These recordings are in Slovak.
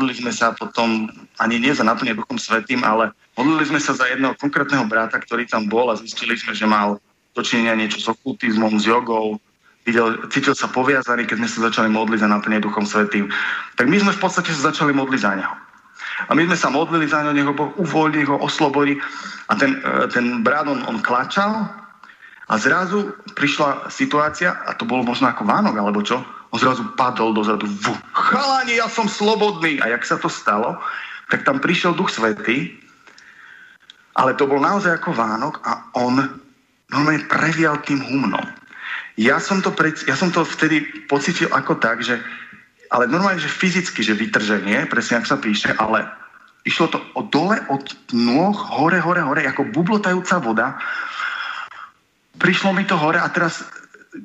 modlili sme sa potom ani nie za naplne Duchom Svetým, ale modlili sme sa za jedného konkrétneho brata, ktorý tam bol a zistili sme, že mal dočinenia niečo s okultizmom, s jogou, videl, cítil sa poviazaný, keď sme sa začali modliť za naplne Duchom Svetým. Tak my sme v podstate sa začali modliť za neho. A my sme sa modlili za neho, nech ho Boh uvoľní, ho oslobodí. A ten, e, ten brat, on, on klačal a zrazu prišla situácia, a to bolo možno ako Vánok, alebo čo, on zrazu padol dozadu. Vú, chalani, ja som slobodný. A jak sa to stalo, tak tam prišiel Duch Svetý, ale to bol naozaj ako Vánok a on normálne previal tým humnom. Ja som to, pred, ja som to vtedy pocitil ako tak, že ale normálne, že fyzicky, že vytrženie, presne ak sa píše, ale išlo to od dole od nôh, hore, hore, hore, ako bublotajúca voda. Prišlo mi to hore a teraz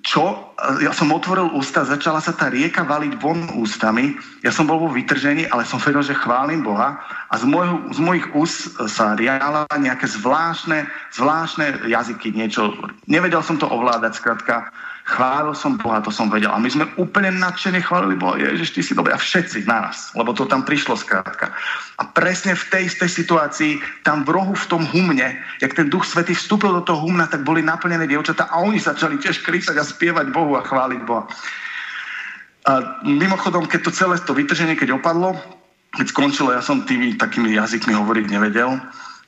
čo? Ja som otvoril ústa, začala sa tá rieka valiť von ústami. Ja som bol vo vytržení, ale som vedel, že chválim Boha. A z, môjho, z mojich úst sa riala nejaké zvláštne, zvláštne jazyky, niečo. Nevedel som to ovládať, skrátka. Chválil som Boha, to som vedel. A my sme úplne nadšene chválili Boha. Ježiš, ty si dobrý. A všetci naraz, lebo to tam prišlo skrátka. A presne v tej istej situácii, tam v rohu, v tom humne, jak ten Duch Svetý vstúpil do toho humna, tak boli naplnené dievčatá a oni začali tiež kričať a spievať Bohu a chváliť Boha. A mimochodom, keď to celé to vytrženie, keď opadlo, keď skončilo, ja som tými takými jazykmi hovoriť nevedel,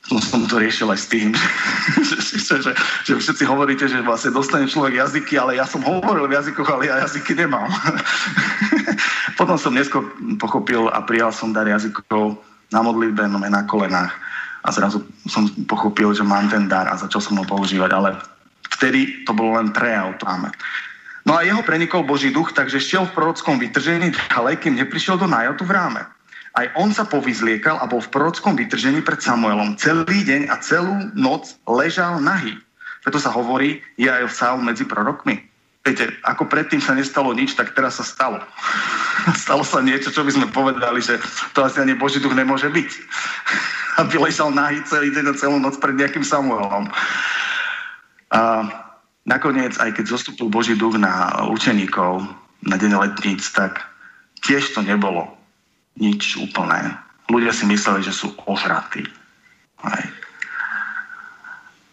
som, som to riešil aj s tým, že, že, že, že všetci hovoríte, že vlastne dostane človek jazyky, ale ja som hovoril v jazykoch, ale ja jazyky nemám. Potom som neskôr pochopil a prijal som dar jazykov na modlitbe, no na kolenách a zrazu som pochopil, že mám ten dar a začal som ho používať, ale vtedy to bolo len prejav. No a jeho prenikol Boží duch, takže šiel v prorockom vytržení ďalej, kým neprišiel do nájotu v ráme. Aj on sa povyzliekal a bol v prorockom vytržení pred Samuelom. Celý deň a celú noc ležal nahý. Preto sa hovorí, je aj Saul medzi prorokmi. Viete, ako predtým sa nestalo nič, tak teraz sa stalo. stalo sa niečo, čo by sme povedali, že to asi ani Boží duch nemôže byť. Aby ležal nahý celý deň a celú noc pred nejakým Samuelom. A nakoniec, aj keď zostúpil Boží duch na učeníkov na deň letníc, tak tiež to nebolo nič úplné. Ľudia si mysleli, že sú ožratí. Aj.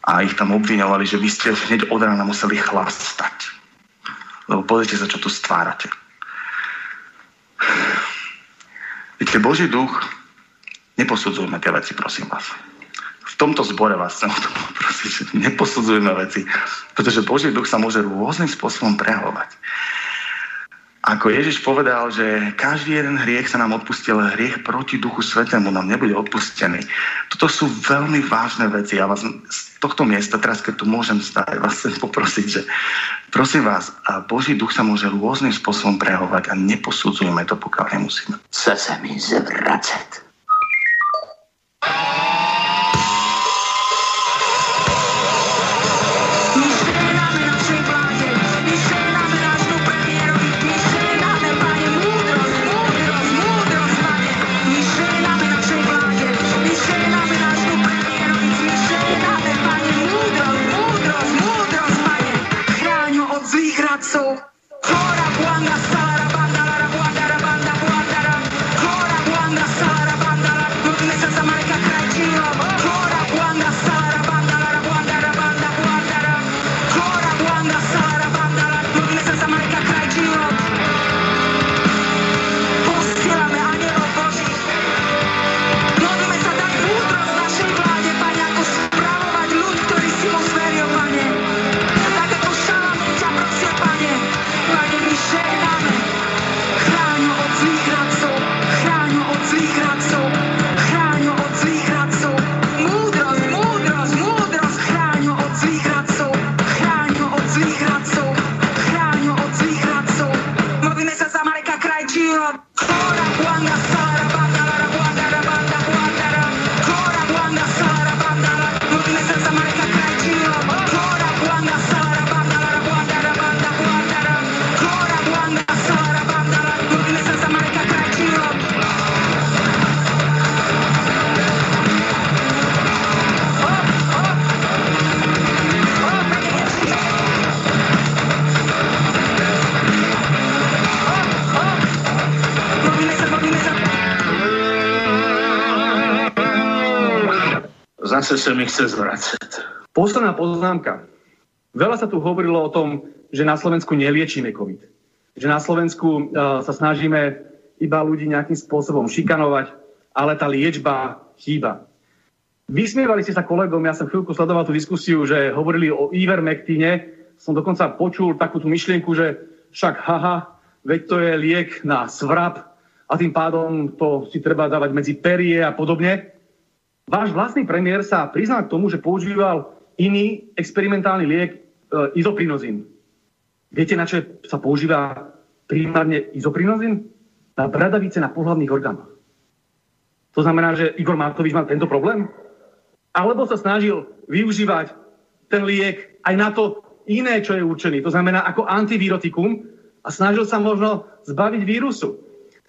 A ich tam obviňovali, že vy ste hneď od rána museli chlastať. Lebo pozrite sa, čo tu stvárate. Viete, Boží duch, neposudzujme tie veci, prosím vás. V tomto zbore vás chcem o tom poprosiť, že neposudzujme veci, pretože Boží duch sa môže rôznym spôsobom prejavovať. Ako Ježiš povedal, že každý jeden hriech sa nám odpustil, hriech proti Duchu Svetému nám nebude odpustený. Toto sú veľmi vážne veci. Ja vás z tohto miesta, teraz keď tu môžem stať, vás chcem poprosiť, že prosím vás, a Boží duch sa môže rôznym spôsobom prehovať a neposudzujeme to, pokiaľ nemusíme. Chce sa mi zvracať. su Juan Gaspar. Zase sa mi chce zvracať. Posledná poznámka. Veľa sa tu hovorilo o tom, že na Slovensku neliečíme COVID. Že na Slovensku uh, sa snažíme iba ľudí nejakým spôsobom šikanovať, ale tá liečba chýba. Vysmievali ste sa kolegom, ja som chvíľku sledoval tú diskusiu, že hovorili o Ivermectine. Som dokonca počul takú tú myšlienku, že však haha, veď to je liek na svrap a tým pádom to si treba dávať medzi perie a podobne. Váš vlastný premiér sa priznal k tomu, že používal iný experimentálny liek e, izoprinozín. Viete, na čo sa používa primárne izoprinozín? Na bradavice na pohľavných orgánoch. To znamená, že Igor Matovič mal tento problém? Alebo sa snažil využívať ten liek aj na to iné, čo je určený. To znamená ako antivirotikum a snažil sa možno zbaviť vírusu.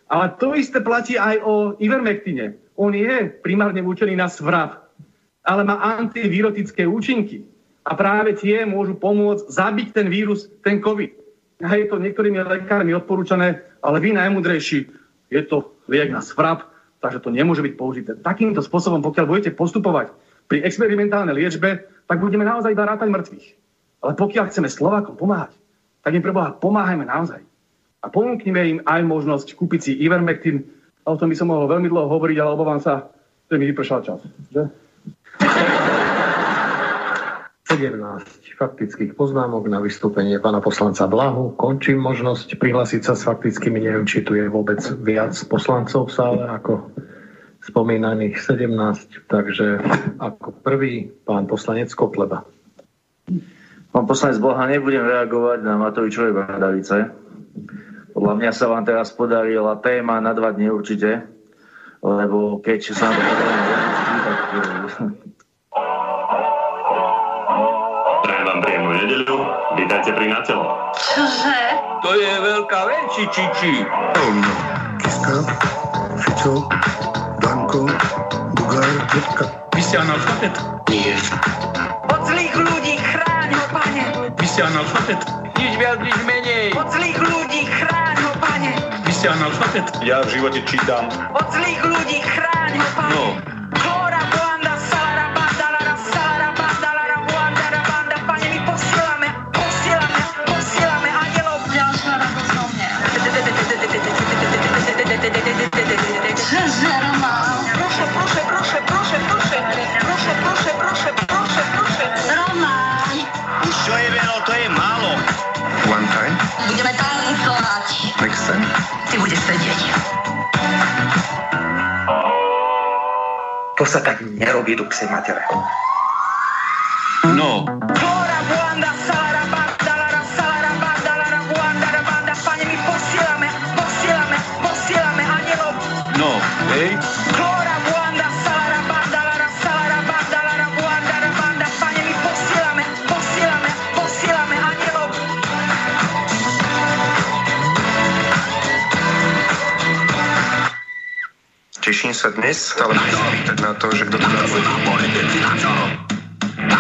Ale to isté platí aj o ivermektine. On je primárne určený na svrap ale má antivirotické účinky. A práve tie môžu pomôcť zabiť ten vírus, ten COVID. A je to niektorými lekármi odporúčané, ale vy najmudrejší, je to liek na svrap, takže to nemôže byť použité. Takýmto spôsobom, pokiaľ budete postupovať pri experimentálnej liečbe, tak budeme naozaj iba rátať mŕtvych. Ale pokiaľ chceme Slovákom pomáhať, tak im preboha pomáhajme naozaj. A ponúknime im aj možnosť kúpiť si Ivermectin. A o tom by som mohol veľmi dlho hovoriť, ale obávam sa, že mi vypršal čas. Že? 17 faktických poznámok na vystúpenie pána poslanca Blahu. Končím možnosť prihlásiť sa s faktickými. Neviem, či tu je vôbec viac poslancov v sále ako spomínaných 17. Takže ako prvý pán poslanec Kopleba. Pán poslanec Blaha, nebudem reagovať na Matovičové bradavice. Podľa mňa sa vám teraz podarila téma na dva dní určite, lebo keď sa nám to podarilo tak nedeľu. Vítajte pri Natelo. Čože? To je veľká vec, či, či, či. Kiska, Fico, Danko, Bugár, Lipka. Vy ste analfabet? Nie. Od zlých ľudí chráň ho, pane. Vy ste analfabet? Nič viac, nič menej. Od zlých ľudí chráň. Analfabet? Ja v živote čítam. Od zlých ľudí chráň ho, pane. No. Klora, Buanda, Salara, Bandalara, Salara, Bandalara, Buandara, Banda, pane, my posielame, posielame, posielame andelov. Ďalšia radosť o mne. Proszę, proszę, proszę, proszę, proszę, proszę, proszę, proszę, proszę, proszę. Roman, Už čo je veľa, to je málo. One time. budeme tancovať. Next time. Ty budeš sedieť. To sa tak nerobí do psej matere. No. Teším sa dnes, ale budem sa pýtať na to, že kto to dá? Na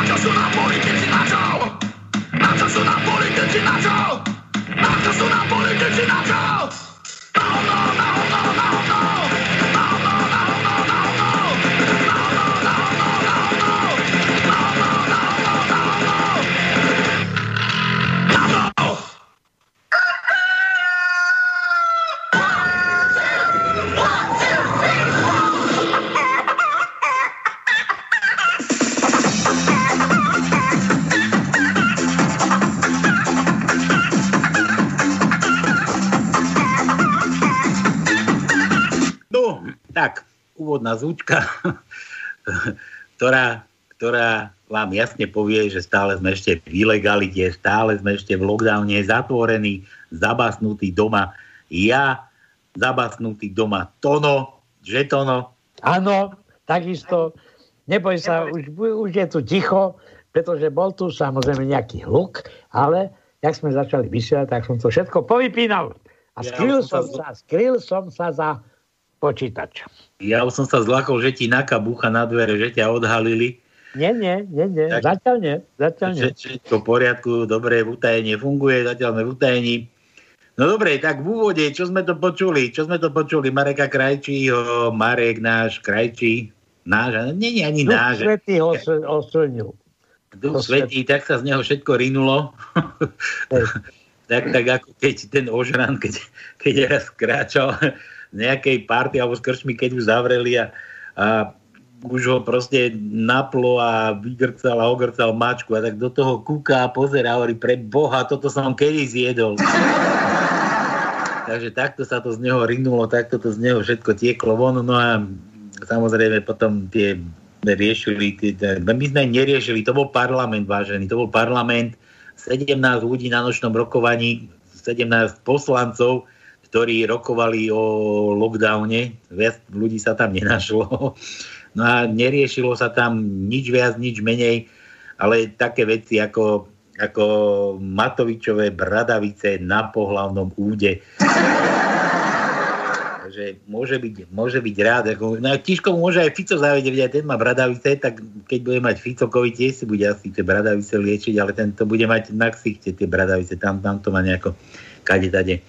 čo sú nám politici na čo? Na čo sú nám politici na čo? Na čo sú nám politici na čo? Úvodná zúčka, ktorá, ktorá vám jasne povie, že stále sme ešte v ilegalite, stále sme ešte v lockdowne, zatvorení, zabasnutí doma. Ja, zabasnutý doma. Tono, že Tono? Áno, takisto. Neboj sa, už, už je tu ticho, pretože bol tu samozrejme nejaký hluk, ale jak sme začali vysielať, tak som to všetko povypínal. A Ja skryl už som som sa, skryl som sa za počítač. Ja už som sa zlakol, že ti naka búcha na dvere, že ťa odhalili. Nie, nie, nie, nie. Tak- Zatiaľ nie. Zatiaľ nie. Všetko v poriadku, dobre, utajenie funguje, zatiaľ sme v utajení. No dobre, tak v úvode, čo sme to počuli? Čo sme to počuli? Mareka Krajčího, Marek náš Krajčí. náš, nie je ani Duch náš. Svetý ho osilnil. Duch Svetý, tak sa z neho všetko rinulo. tak, tak ako keď ten ožran, keď, keď raz kráčal nejakej party alebo z krčmy, keď už zavreli a, a už ho proste naplo a vygrcal a ogrcal mačku a tak do toho kúka a pozerá a hovorí, pre Boha, toto som kedy zjedol. Takže takto sa to z neho rinulo, takto to z neho všetko tieklo von. No a samozrejme potom tie riešili, tie, my sme neriešili, to bol parlament, vážený, to bol parlament, 17 ľudí na nočnom rokovaní, 17 poslancov, ktorí rokovali o lockdowne, viac ľudí sa tam nenašlo. No a neriešilo sa tam nič viac, nič menej, ale také veci ako, ako Matovičové bradavice na pohlavnom úde. Takže môže byť, môže byť rád. Ako, no a Tiško môže aj Fico zavedieť, aj ten má bradavice, tak keď bude mať Ficokovi, tiež si bude asi tie bradavice liečiť, ale ten to bude mať na ksichte, tie bradavice, tam, tam to má nejako kade tade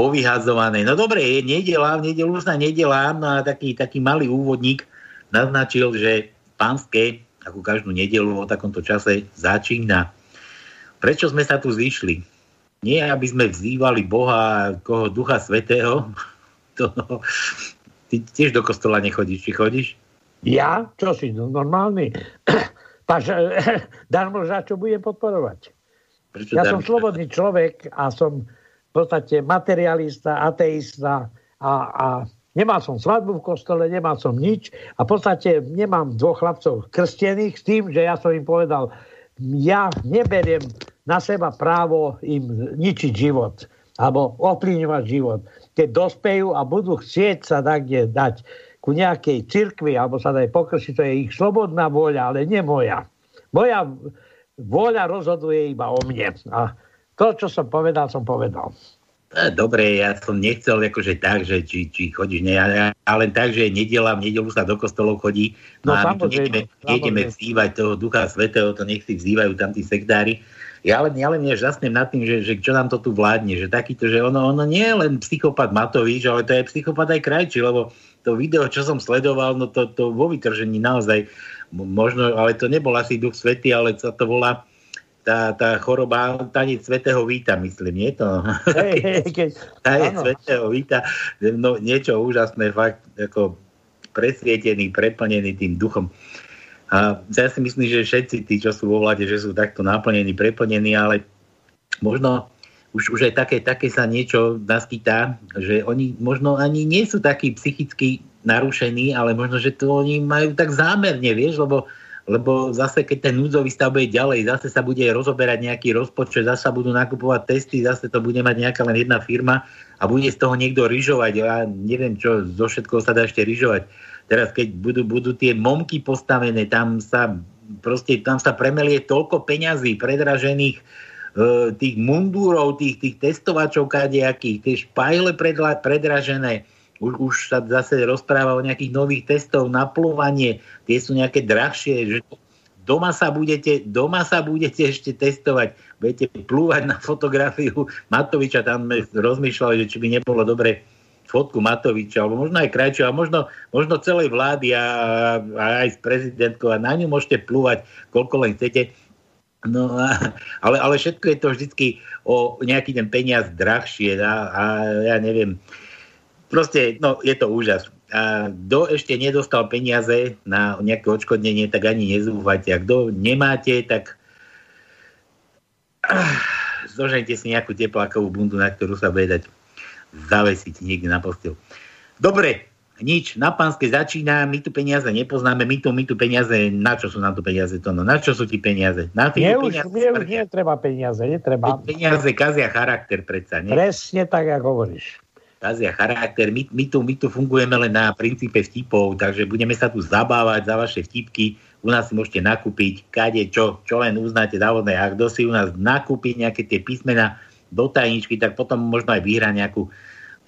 povyhadzované. No dobre, je nedela, v nedelu sa nedela, no a taký, taký malý úvodník naznačil, že pánske, ako každú nedelu o takomto čase, začína. Prečo sme sa tu zišli? Nie, aby sme vzývali Boha, koho Ducha Svetého, to, ty tiež do kostola nechodíš, či chodíš? Ja? Čo si, no, normálny? Paž, darmo za čo budem podporovať. Prečo Ja som slobodný človek a som v podstate materialista, ateista a, a nemal som svadbu v kostole, nemal som nič a v podstate nemám dvoch chlapcov krstených s tým, že ja som im povedal, ja neberiem na seba právo im ničiť život alebo ovplyvňovať život. Keď dospejú a budú chcieť sa kde dať ku nejakej cirkvi alebo sa dať pokršiť, to je ich slobodná voľa, ale nie moja. Moja vôľa rozhoduje iba o mne. A to, čo som povedal, som povedal. E, Dobre, ja som nechcel akože tak, že či, či chodíš, ne, ale ale len tak, že nedela, v nedelu sa do kostolov chodí. No, a my tu nejdeme, nejdeme vzývať toho Ducha Svetého, to nech si vzývajú tam tí sektári. Ja len, ja len žasnem nad tým, že, že čo nám to tu vládne, že takýto, že ono, ono nie je len psychopat Matovič, ale to je psychopat aj Krajči, lebo to video, čo som sledoval, no to, to vo vytržení naozaj, mo- možno, ale to nebol asi Duch Svetý, ale sa to volá tá, tá choroba, tanec Svetého Víta, myslím, nie to? Keď, Tanec áno. Svetého Víta, no niečo úžasné, fakt, ako presvietený, preplnený tým duchom. A ja si myslím, že všetci tí, čo sú vo vláde, že sú takto naplnení, preplnení, ale možno už, už aj také, také sa niečo naskytá, že oni možno ani nie sú takí psychicky narušení, ale možno, že to oni majú tak zámerne, vieš, lebo, lebo zase keď ten núdzový stav bude ďalej, zase sa bude rozoberať nejaký rozpočet, zase sa budú nakupovať testy, zase to bude mať nejaká len jedna firma a bude z toho niekto ryžovať. Ja neviem, čo zo všetkoho sa dá ešte ryžovať. Teraz, keď budú, budú tie momky postavené, tam sa proste, tam sa premelie toľko peňazí predražených e, tých mundúrov, tých, tých testovačov kadejakých, tie špajle predla, predražené. Už, už sa zase rozpráva o nejakých nových testov na plúvanie, tie sú nejaké drahšie, že doma sa budete, doma sa budete ešte testovať, budete plúvať na fotografiu Matoviča, tam sme rozmýšľali, že či by nebolo dobre fotku Matoviča, alebo možno aj Krajčov, a možno, možno celej vlády a, a aj s prezidentkou. A na ňu môžete plúvať, koľko len chcete. No, ale, ale všetko je to vždycky o nejaký ten peniaz drahšie a, a ja neviem, proste, no, je to úžas. A kto ešte nedostal peniaze na nejaké odškodnenie, tak ani nezúfajte. A kto nemáte, tak ah, zožente si nejakú teplákovú bundu, na ktorú sa bude dať zavesiť niekde na postel. Dobre, nič, na pánske začína, my tu peniaze nepoznáme, my tu, my tu peniaze, na čo sú nám tu peniaze, to no, na čo sú ti peniaze? Na Mne tieto už, peniaze, mne už nie treba peniaze, netreba. peniaze kazia charakter predsa, nie? Presne tak, ako hovoríš. Kazia charakter, my, my, tu, my tu fungujeme len na princípe vtipov, takže budeme sa tu zabávať za vaše vtipky, u nás si môžete nakúpiť kade, čo, čo len uznáte závodné. A kto si u nás nakúpi nejaké tie písmena do tajničky, tak potom možno aj vyhrá nejakú,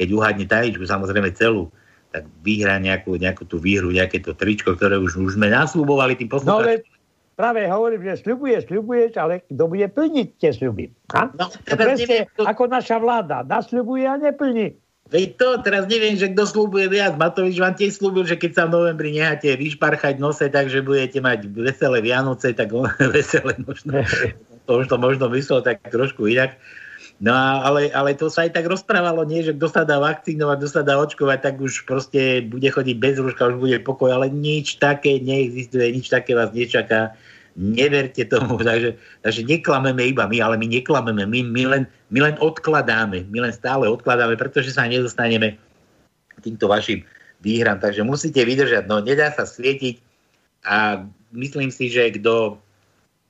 keď uhádne tajničku, samozrejme celú, tak vyhrá nejakú, nejakú tú výhru, nejaké to tričko, ktoré už, už sme nasľubovali tým No poslucháčom. ale práve hovorím, že sľubuješ, sľubuješ, ale kto bude plniť tie sľuby? No, To presne neviem, kto- ako naša vláda. Nasľubuje a neplní. Veď to, teraz neviem, že kto slúbuje viac. Matovič vám tiež slúbil, že keď sa v novembri necháte vyšparchať nose, takže budete mať veselé Vianoce, tak on, veselé možno. To už to možno myslel tak trošku inak. No ale, ale to sa aj tak rozprávalo, nie, že kto sa dá vakcínovať, kto sa dá očkovať, tak už proste bude chodiť bez rúška, už bude pokoj, ale nič také neexistuje, nič také vás nečaká. Neverte tomu, takže, takže neklameme iba my, ale my neklameme, my, my, len, my len odkladáme, my len stále odkladáme, pretože sa nedostaneme týmto vašim výhram, takže musíte vydržať, no nedá sa svietiť a myslím si, že kto,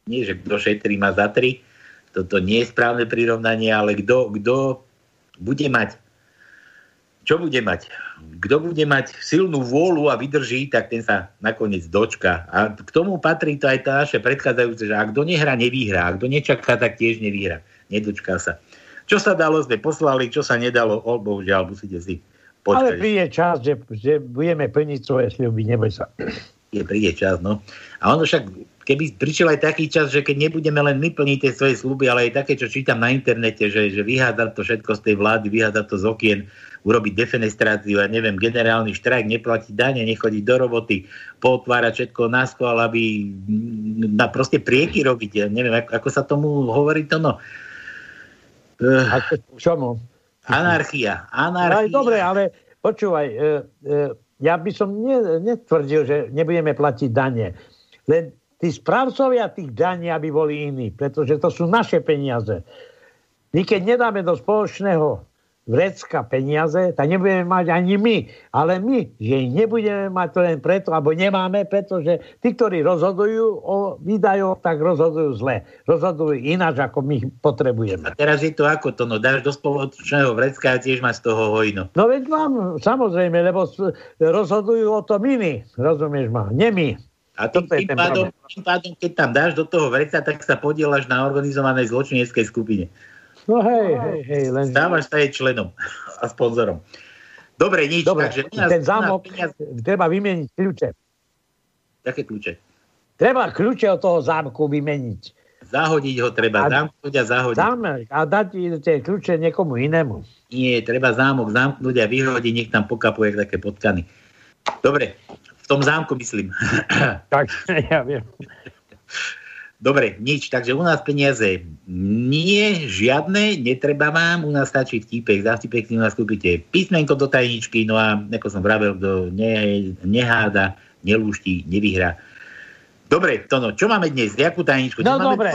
nie že kto šetrí má za tri, toto nie je správne prirovnanie, ale kto, kto bude mať čo bude mať? Kto bude mať silnú vôľu a vydrží, tak ten sa nakoniec dočka. A k tomu patrí to aj tá naše predchádzajúce, že ak kto nehrá, nevyhrá. Ak kto nečaká, tak tiež nevyhrá. Nedočká sa. Čo sa dalo, sme poslali, čo sa nedalo, oh, bohužiaľ, musíte si počkať. Ale príde čas, že, že budeme plniť svoje sľuby, neboj sa. Je, príde čas, no. A ono však keby prišiel aj taký čas, že keď nebudeme len my plniť tie svoje sluby, ale aj také, čo čítam na internete, že, že vyhádať to všetko z tej vlády, vyhádať to z okien, urobiť defenestráciu a neviem, generálny štrajk, neplatiť dane, nechodiť do roboty, potvárať všetko na skôl, aby na proste prieky robiť. Ja neviem, ako, ako sa tomu hovorí to, no. Ako, čomu? Anarchia. Anarchia. No, dobre, ale počúvaj, e, e, ja by som ne, netvrdil, že nebudeme platiť dane. Len tí správcovia tých daní, aby boli iní, pretože to sú naše peniaze. My keď nedáme do spoločného vrecka peniaze, tak nebudeme mať ani my. Ale my, že ich nebudeme mať to len preto, alebo nemáme, pretože tí, ktorí rozhodujú o výdajoch, tak rozhodujú zle. Rozhodujú ináč, ako my potrebujeme. A teraz je to ako to, no dáš do spoločného vrecka a tiež máš z toho hojno. No veď mám, samozrejme, lebo rozhodujú o tom iní, rozumieš ma, nie my. A tým, tým, pádom, tým pádom, keď tam dáš do toho vreca, tak sa podielaš na organizovanej zločineckej skupine. No hej, hej, hej. Len... Stávaš sa jej členom a sponzorom. Dobre, nič. Dobre, takže nás, ten zámok peniaz... treba vymeniť kľúče. Aké kľúče? Treba kľúče od toho zámku vymeniť. Zahodiť ho treba, a, zamknúť a zahodiť. Zámek a dať tie kľúče niekomu inému. Nie, treba zámok zamknúť a vyhodiť, nech tam pokapuje také potkany. Dobre, v tom zámku myslím. tak, ja viem. Dobre, nič. Takže u nás peniaze nie, žiadne, netreba vám. U nás stačí vtipek. Za vtipek si u nás kúpite písmenko do tajničky, no a ako som vravel, kto ne, neháda, nelúšti, nevyhrá. Dobre, Tono, čo máme dnes? Jakú tajničku? No máme dobre.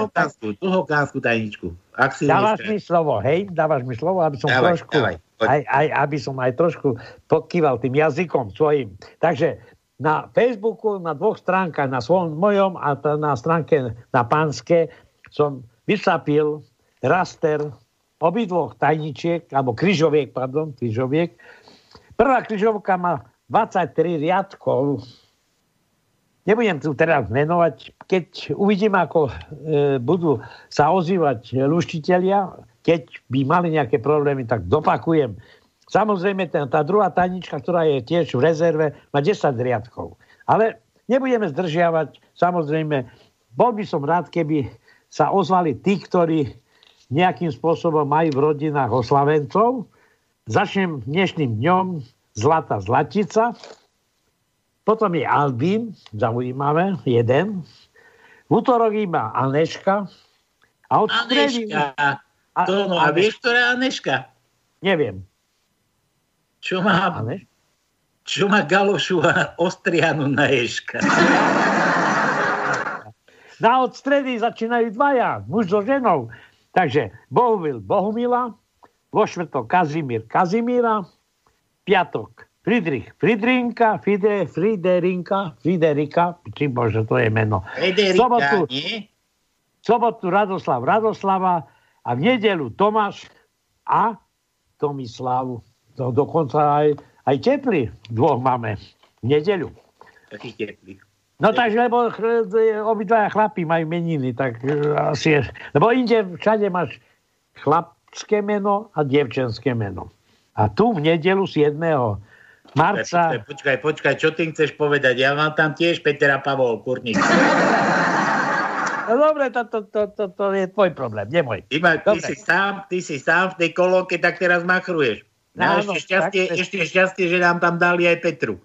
Dlhokánsku tajničku. Ak si dávaš mi slovo, hej? Dávaš mi slovo, aby som dávaj, trošku... Dávaj, aj, aj, aby som aj trošku pokýval tým jazykom svojim. Takže na Facebooku, na dvoch stránkach, na svojom mojom a na stránke na pánske som vysapil raster obidvoch tajničiek, alebo kryžoviek, pardon, kryžoviek. Prvá kryžovka má 23 riadkov. Nebudem tu teraz menovať. Keď uvidím, ako e, budú sa ozývať luštitelia, keď by mali nejaké problémy, tak dopakujem. Samozrejme, tá druhá tajnička, ktorá je tiež v rezerve, má 10 riadkov. Ale nebudeme zdržiavať. Samozrejme, bol by som rád, keby sa ozvali tí, ktorí nejakým spôsobom majú v rodinách oslavencov. Začnem dnešným dňom Zlata Zlatica, potom je Albín, zaujímavé, jeden. V útorok iba Aneška. A od Aneška. A, to, no, a vieš, ktorá Aneška? Neviem. Čo má, Aneš? čo má Galošu a Ostrianu na Ješka? Na od stredy začínajú dvaja, muž so ženou. Takže Bohumil Bohumila, vo štvrtok Kazimír Kazimíra, piatok Friedrich Friedrinka, Fide, Friderinka, Friderika, či bože, to je meno. Frederika, sobotu, nie? sobotu Radoslav Radoslava a v nedelu Tomáš a Tomislav. To dokonca aj, aj teplý dvoch máme v nedeľu. Taký teplý. No takže, lebo obidvaja chlapí majú meniny, tak e, asi je. Lebo inde všade máš chlapské meno a dievčenské meno. A tu v nedelu 7 marca... Počkaj, počkaj, počkaj, čo ty chceš povedať? Ja mám tam tiež Petra Pavol, kurník. No dobre, to, to, to, to, to je tvoj problém, nie môj. Ty, ma, ty, si sám, ty si sám v tej kolónke, tak teraz machruješ. No, ešte, šťastie, tak- ešte šťastie, že nám tam dali aj Petru.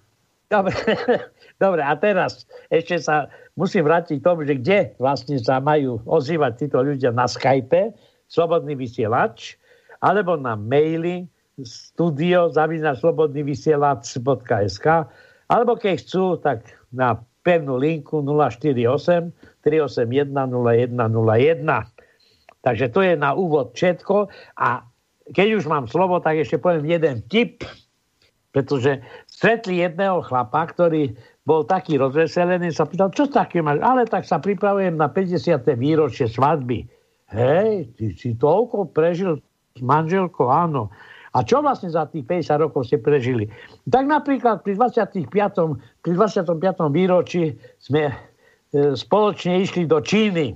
Dobre, dobre, a teraz ešte sa musím vrátiť k tomu, že kde vlastne sa majú ozývať títo ľudia na Skype, slobodný vysielač, alebo na maili studio zavinačslobodnyvysielac.sk alebo keď chcú, tak na pevnú linku 048 381 0101. Takže to je na úvod všetko a keď už mám slovo, tak ešte poviem jeden tip, pretože stretli jedného chlapa, ktorý bol taký rozveselený, sa pýtal, čo také máš? Ale tak sa pripravujem na 50. výročie svadby. Hej, ty si toľko prežil s manželkou, áno. A čo vlastne za tých 50 rokov ste prežili? Tak napríklad pri 25. Pri 25. výročí sme e, spoločne išli do Číny.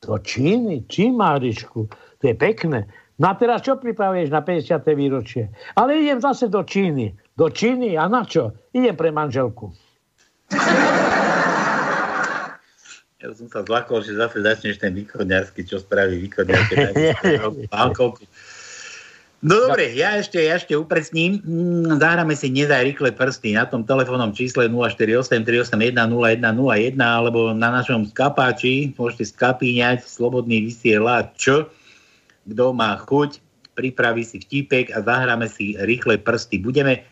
Do Číny? Čím, Máričku? To je pekné. No a teraz čo pripravuješ na 50. výročie? Ale idem zase do Číny. Do Číny a na čo? Idem pre manželku. Ja som sa zlakol, že zase začneš ten východňarský, čo spraví východňarské bankovku. No dobre, ja ešte, ja ešte upresním. Mm, Zahráme si nezaj rýchle prsty na tom telefónnom čísle 048 381 0101 alebo na našom skapáči môžete skapíňať slobodný vysielač. Kto má chuť, pripraví si vtipek a zahráme si rýchle prsty. Budeme,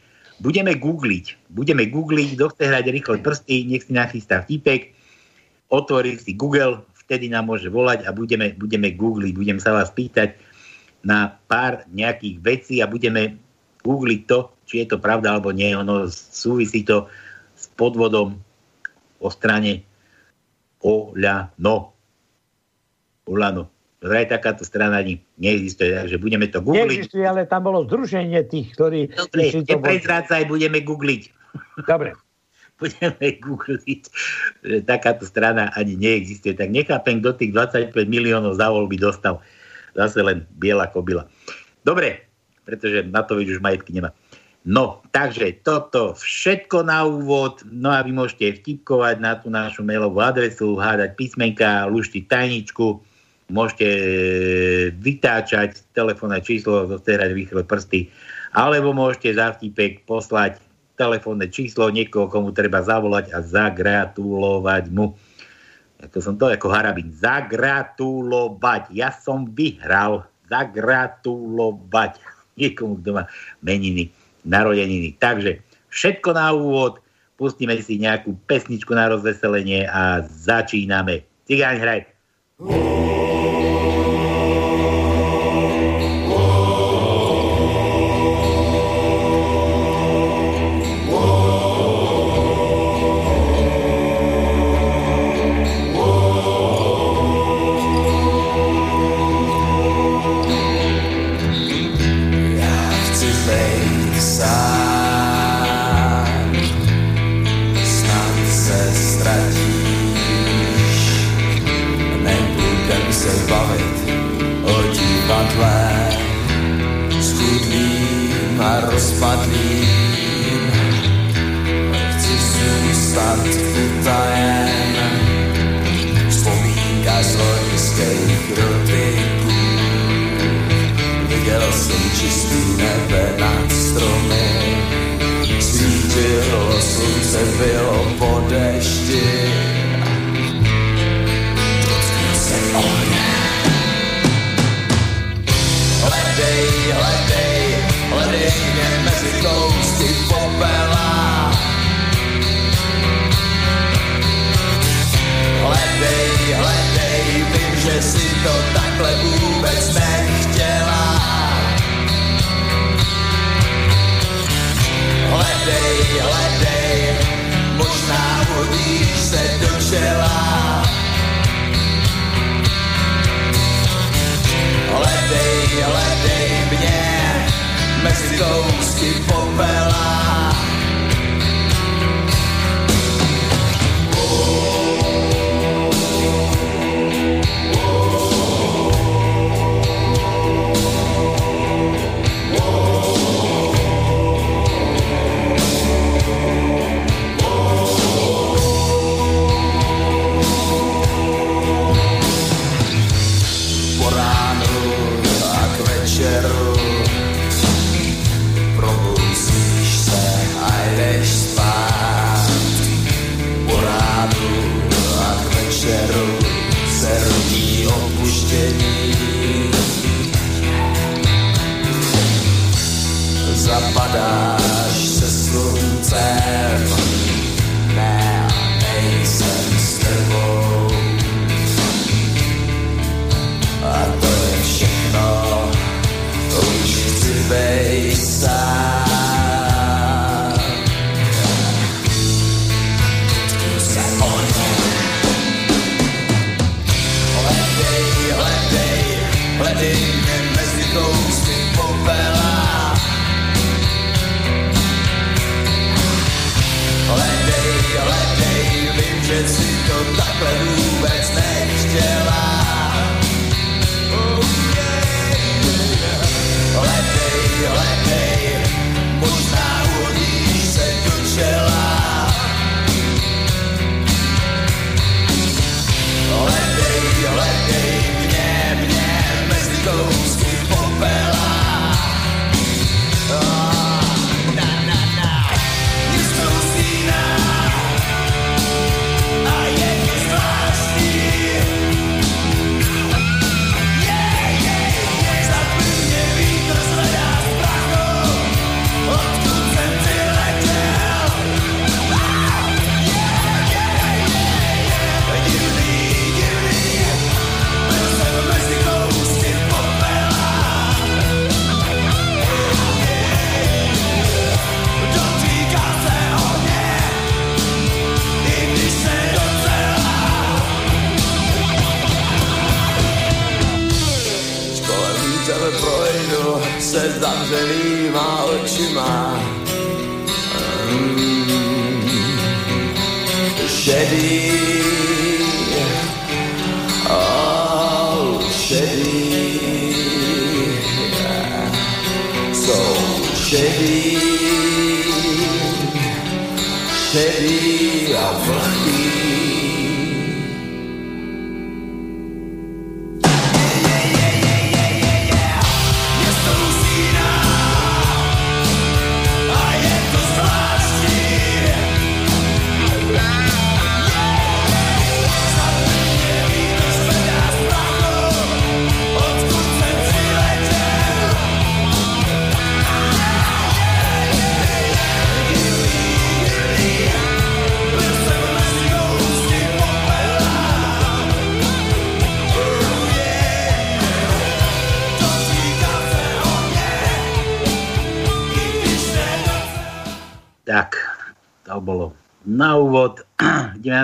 budeme googliť. Budeme googliť, kto chce hrať rýchle prsty, nech si nachystá vtipek, otvorí si Google, vtedy nám môže volať a budeme, budeme googliť, budem sa vás pýtať na pár nejakých vecí a budeme googliť to, či je to pravda alebo nie. Ono súvisí to s podvodom o strane Oľano. Oľano. Vraj takáto strana ani neexistuje, takže budeme to googliť. Neexistuje, ale tam bolo združenie tých, ktorí... Dobre, to neprezrácaj, budeme googliť. Dobre. budeme googliť, že takáto strana ani neexistuje. Tak nechápem, kto tých 25 miliónov za voľby dostal. Zase len biela kobila. Dobre, pretože na to už majetky nemá. No, takže toto všetko na úvod. No a vy môžete vtipkovať na tú našu mailovú adresu, hádať písmenka, luštiť tajničku, môžete vytáčať telefónne číslo, zosterať rýchle prsty, alebo môžete za vtipek poslať telefónne číslo niekoho, komu treba zavolať a zagratulovať mu. To som to ako harabín. Zagratulovať. Ja som vyhral. Zagratulovať. Niekomu, kto má meniny, narodeniny. Takže všetko na úvod. Pustíme si nejakú pesničku na rozveselenie a začíname. Cigáň, hraj. Já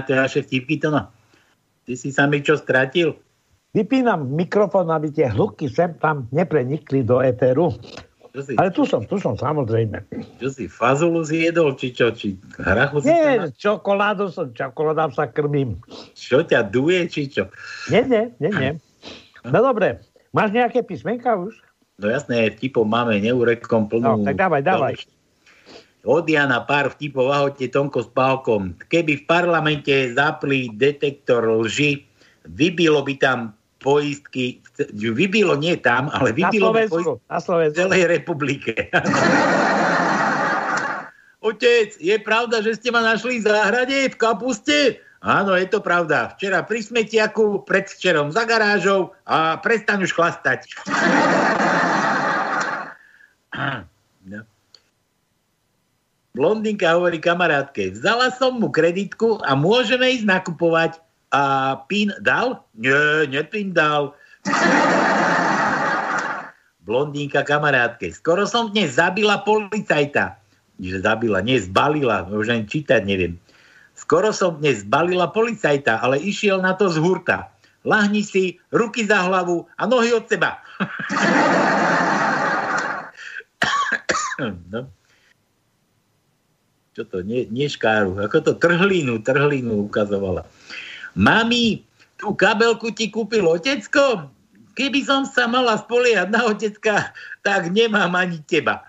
na tie naše vtipky, to no. Ty si sa mi čo stratil? Vypínam mikrofón, aby tie hluky sem tam neprenikli do éteru. Si, Ale tu som, tu som, samozrejme. čo si fazulu zjedol, či čo? Či hrachu si Nie, na... čokoládu som, čokoládám sa krmím. Čo ťa duje, či čo? Nie, nie, nie, nie. No dobre, máš nejaké písmenka už? No jasné, vtipov máme neurekom plnú. No, tak dávaj, dávaj. Od Jana pár vtipov, ahojte Tonko s Pálkom. Keby v parlamente zapli detektor lži, vybilo by tam poistky, vybilo nie tam, ale vybilo by poistky na v Slovensku. celej republike. Otec, je pravda, že ste ma našli v záhrade v kapuste? Áno, je to pravda. Včera pri smetiaku, predvčerom za garážou a prestaň už chlastať. Blondinka hovorí kamarátke, vzala som mu kreditku a môžeme ísť nakupovať. A PIN dal? Nie, nepin dal. Blondínka kamarátke, skoro som dnes zabila policajta. Že zabila, nie zbalila, už ani čítať neviem. Skoro som dnes zbalila policajta, ale išiel na to z hurta. Lahni si, ruky za hlavu a nohy od seba. no. Čo to? Nie, nie škáru. Ako to? Trhlinu, trhlinu ukazovala. Mami, tú kabelku ti kúpil otecko? Keby som sa mala spoliehať na otecka, tak nemám ani teba.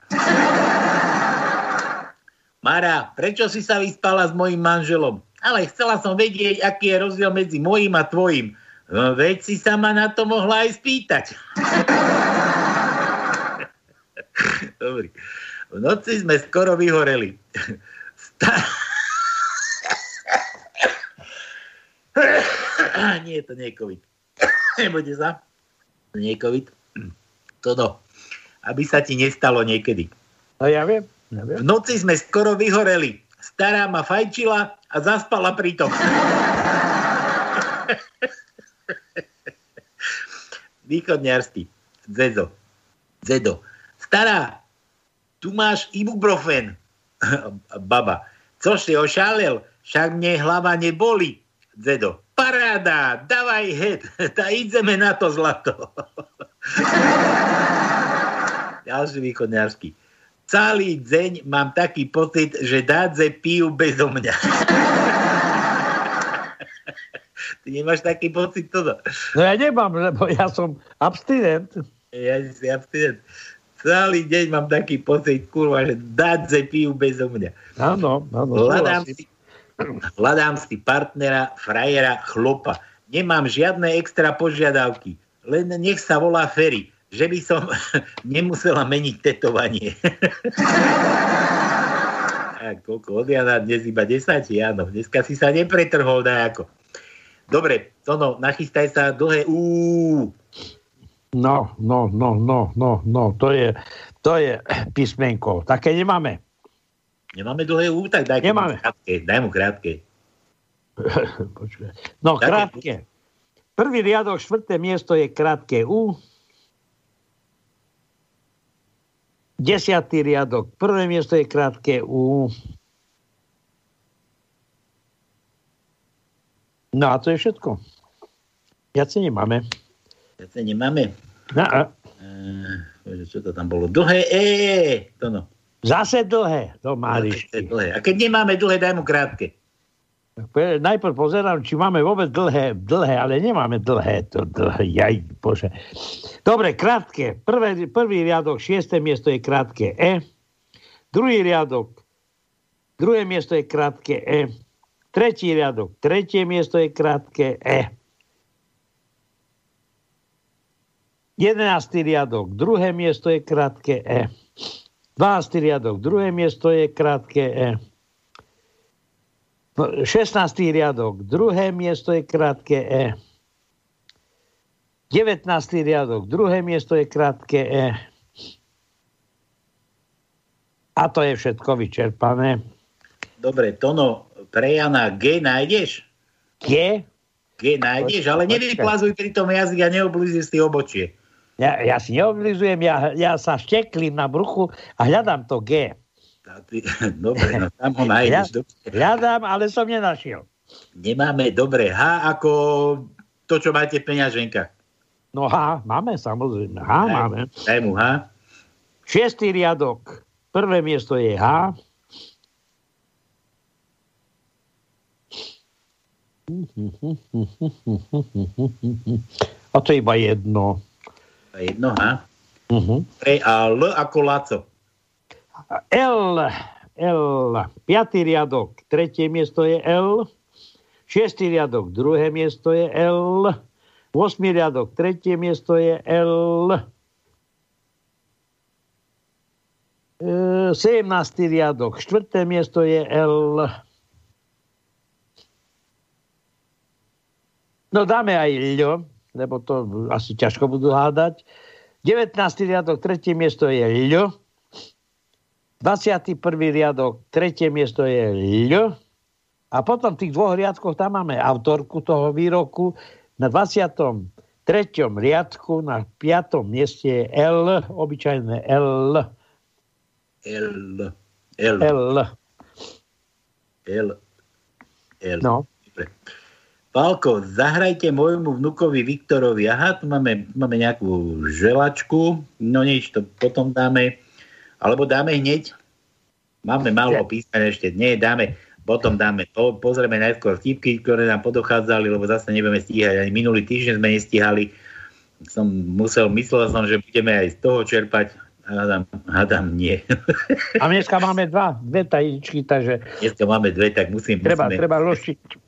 Mara, prečo si sa vyspala s mojim manželom? Ale chcela som vedieť, aký je rozdiel medzi mojím a tvojim. No, veď si sa ma na to mohla aj spýtať. Dobrý. V noci sme skoro vyhoreli. Nie, to nie je COVID. Nebojte sa. Nie COVID. To no. Aby sa ti nestalo niekedy. No ja viem. Ja viem. V noci sme skoro vyhoreli. Stará ma fajčila a zaspala pritom. Východňarský. Zezo. Zedo. Stará, tu máš ibuprofen. Baba. Co si ošalel? Však mne hlava neboli. Zedo. Paráda, davaj head. Tá ideme na to zlato. Ďalší východňarský. Celý deň mám taký pocit, že dádze pijú bezo mňa. Ty nemáš taký pocit toto? No ja nemám, lebo ja som abstinent. Ja si abstinent. Celý deň mám taký pocit, kurva, že dádze pijú bezo mňa. Áno, áno. Hľadám si, hľadám si partnera, frajera, chlopa. Nemám žiadne extra požiadavky. Len nech sa volá Ferry. Že by som nemusela meniť tetovanie. A koľko od Jana, dnes iba 10, áno. Dneska si sa nepretrhol ako. Dobre, Tono, nachystaj sa dlhé ú. No, no, no, no, no, no, to je, to je písmenko. Také nemáme. Nemáme dlhé ú, tak daj Nemáme. mu krátke. Daj mu krátke. No, Také- krátke. Prvý riadok, štvrté miesto je krátke U. Desiatý riadok, prvé miesto je krátke U. No a to je všetko. Viacej nemáme. Viacej nemáme. No, a E, čo to tam bolo? Dlhé E. Tono. zase dlhé, to máš. A keď nemáme dlhé, daj mu krátke. Najprv pozerám, či máme vôbec dlhé, dlhé, ale nemáme dlhé, to dlhé, jaj, bože. Dobre, krátke. Prvé, prvý riadok, šiesté miesto je krátke E. Druhý riadok, druhé miesto je krátke E. Tretí riadok, tretie miesto je krátke E. Jedenáctý riadok, druhé miesto je krátke E. 12. riadok, druhé miesto je krátke E. 16. riadok, druhé miesto je krátke E. 19. riadok, druhé miesto je krátke E. A to je všetko vyčerpané. Dobre, Tono, pre Jana G nájdeš? G? G nájdeš, ale nevyplazuj pri tom jazyk a neoblíži si obočie. Ja, ja si neoblizujem, ja, ja sa šteklím na bruchu a hľadám to G. Dobre, no tam ho nájdeš. Ja, hľadám, ale som nenašiel. Nemáme dobre H ako to, čo máte v peňaženkách. No H, máme samozrejme. H Daj- máme. Daj mu H. Šiestý riadok. Prvé miesto je H. A to je iba jedno. To je jedno H. Uh-huh. A L ako Laco. L, L, piatý riadok, tretie miesto je L, šiestý riadok, druhé miesto je L, 8. riadok, tretie miesto je L, e, 17. riadok, štvrté miesto je L. No dáme aj L, lebo to asi ťažko budú hádať. 19. riadok, tretie miesto je L. 21. riadok, tretie miesto je L. A potom v tých dvoch riadkoch tam máme autorku toho výroku. Na 23. riadku, na 5. mieste je L, obyčajné L. L. L. L. L. L. No. Dobre. Pálko, zahrajte môjmu vnukovi Viktorovi. Aha, tu máme, máme nejakú želačku. No nič, to potom dáme. Alebo dáme hneď. Máme málo písmen ešte. Nie, dáme. Potom dáme. Po, pozrieme najskôr vtipky, ktoré nám podochádzali, lebo zase nebudeme stíhať. Ani minulý týždeň sme nestíhali. Som musel, myslel som, že budeme aj z toho čerpať. Hádam, hádam nie. A dneska máme dva, dve tajničky, takže Dneska máme dve, tak musím... treba, musíme, treba ložiť.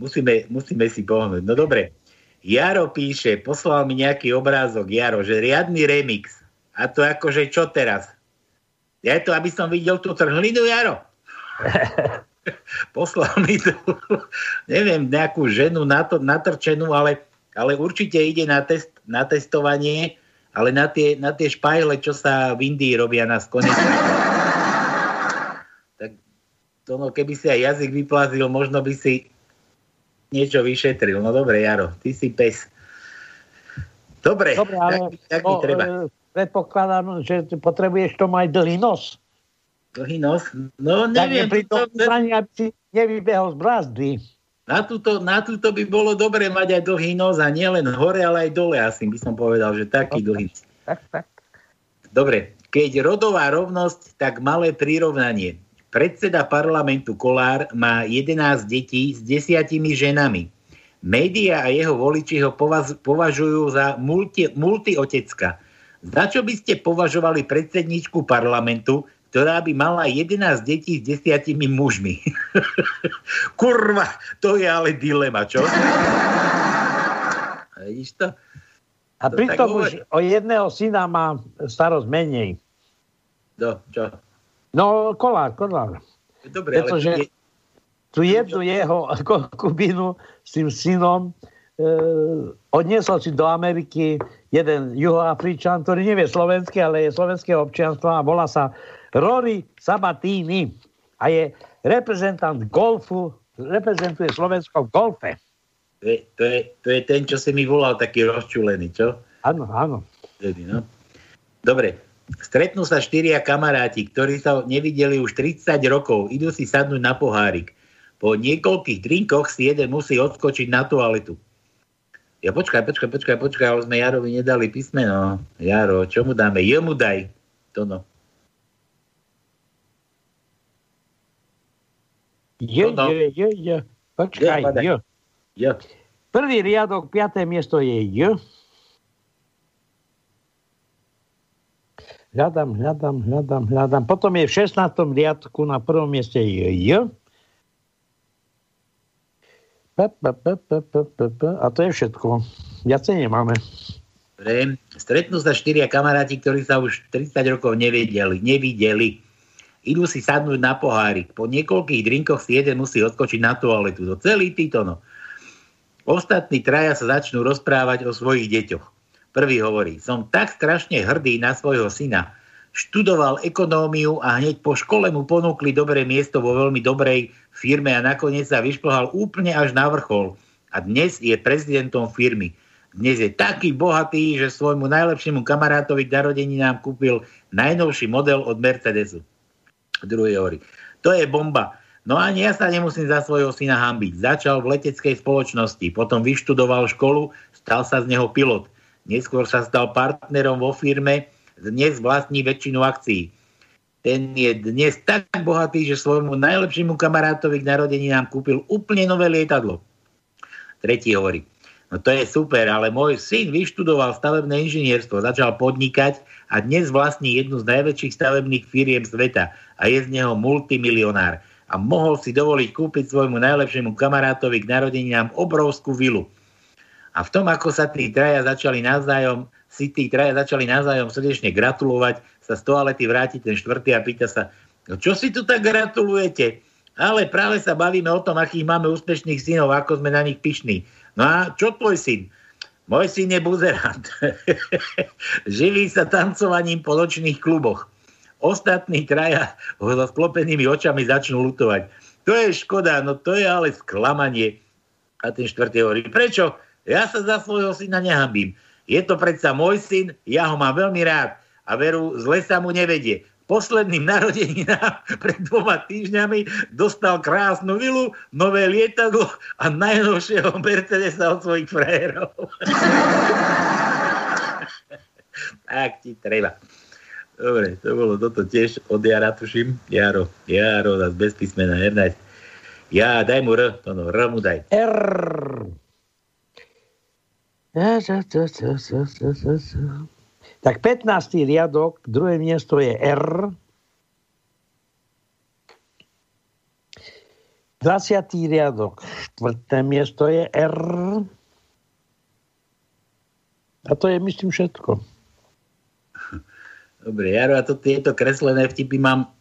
Musíme, musíme si pohnúť. No dobre. Jaro píše, poslal mi nejaký obrázok, Jaro, že riadny remix. A to akože čo teraz? Ja to, aby som videl tú trhlinu, Jaro? poslal mi tu, neviem, nejakú ženu nato, natrčenú, ale, ale určite ide na test, na testovanie, ale na tie, na tie špajle, čo sa v Indii robia na skone. tak to no, keby si aj jazyk vyplazil, možno by si niečo vyšetril. No dobre, Jaro, ty si pes. Dobre, Dobre ale tak, tak no, treba. e, predpokladám, že potrebuješ to mať dlhý nos. Dlhý nos? No Tak neviem, pri tom to- aby si nevybehol z brázdy. Na túto, na túto by bolo dobre mať aj dlhý nos a nielen hore, ale aj dole asi by som povedal, že taký dlhý. Tak, tak. Dobre, keď rodová rovnosť, tak malé prirovnanie. Predseda parlamentu Kolár má 11 detí s desiatimi ženami. Média a jeho voliči ho považujú za multi, multiotecka. Za čo by ste považovali predsedničku parlamentu, ktorá by mala 11 detí s desiatimi mužmi? Kurva, to je ale dilema, čo? Vidíš to? A To pritom už o jedného syna má starosť menej. Do, čo? No, kolár, kolár. Dobre, ale Pretože je- tu jednu jeho konkubínu s tým synom e, odniesol si do Ameriky jeden juhoafričan, ktorý nevie slovenské, ale je slovenského občianstva a volá sa Rory Sabatini a je reprezentant golfu, reprezentuje Slovensko v golfe. To je, to, je, to je ten, čo si mi volal taký rozčulený, čo? Áno, áno. No. Dobre, stretnú sa štyria kamaráti, ktorí sa nevideli už 30 rokov, idú si sadnúť na pohárik. Po niekoľkých drinkoch si jeden musí odskočiť na toaletu. Ja počkaj, počkaj, počkaj, počkaj, ale sme Jarovi nedali písmeno. Jaro, čo mu dáme? Jemu daj. To no. Je, No, je, je, je. Počkaj, Je, je. Prvý riadok, piaté miesto je J. Hľadám, hľadám, hľadám, hľadám. Potom je v 16. riadku na prvom mieste J. P. A to je všetko. Viacej nemáme. Dobre. Stretnú sa štyria kamaráti, ktorí sa už 30 rokov nevideli. nevideli. Idú si sadnúť na pohárik. Po niekoľkých drinkoch si jeden musí odskočiť na toaletu. To celý títo, no. Ostatní traja sa začnú rozprávať o svojich deťoch. Prvý hovorí, som tak strašne hrdý na svojho syna. Študoval ekonómiu a hneď po škole mu ponúkli dobré miesto vo veľmi dobrej firme a nakoniec sa vyšplhal úplne až na vrchol. A dnes je prezidentom firmy. Dnes je taký bohatý, že svojmu najlepšiemu kamarátovi k narodeninám kúpil najnovší model od Mercedesu. Druhý hovorí, to je bomba. No ani ja sa nemusím za svojho syna hambiť. Začal v leteckej spoločnosti, potom vyštudoval školu, stal sa z neho pilot. Neskôr sa stal partnerom vo firme, dnes vlastní väčšinu akcií. Ten je dnes tak bohatý, že svojmu najlepšiemu kamarátovi k narodeninám kúpil úplne nové lietadlo. Tretí hovorí, no to je super, ale môj syn vyštudoval stavebné inžinierstvo, začal podnikať a dnes vlastní jednu z najväčších stavebných firiem sveta a je z neho multimilionár. A mohol si dovoliť kúpiť svojmu najlepšiemu kamarátovi k narodeninám obrovskú vilu. A v tom, ako sa tí traja začali navzájom, si tí traja začali navzájom srdečne gratulovať, sa z toalety vráti ten štvrtý a pýta sa, no čo si tu tak gratulujete? Ale práve sa bavíme o tom, akých máme úspešných synov, ako sme na nich pyšní. No a čo tvoj syn? Môj syn je buzerant. Živí sa tancovaním po nočných kluboch. Ostatní traja ho so sklopenými očami začnú lutovať. To je škoda, no to je ale sklamanie. A ten štvrtý hovorí, prečo? Ja sa za svojho syna nehambím. Je to predsa môj syn, ja ho mám veľmi rád a veru, zle sa mu nevedie. Posledným narodeninám pred dvoma týždňami dostal krásnu vilu, nové lietadlo a najnovšieho Mercedesa od svojich frajerov. tak ti treba. Dobre, to bolo toto tiež od Jara, tuším. Jaro, Jaro, nás bez písmena, R. Ja, daj mu R, to no, R mu daj. R. Tak 15. riadok, druhé miesto je R. 20. riadok, štvrté miesto je R. A to je, myslím, všetko. Dobre, Jaro, a to tieto kreslené vtipy mám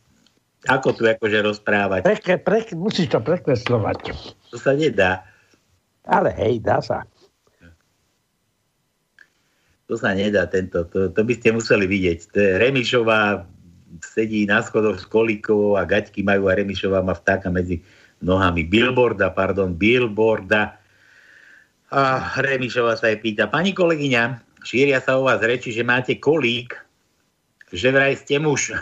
ako tu akože rozprávať? Prekle, prekle, musíš to prekreslovať. To sa nedá. Ale hej, dá sa. To sa nedá, tento, to, to by ste museli vidieť. To je Remišová sedí na schodoch s kolíkovou a gaťky majú a Remišová má vtáka medzi nohami. Billboarda, pardon, Billboarda. A Remišová sa jej pýta, pani kolegyňa, šíria sa u vás reči, že máte kolík, že vraj ste muž.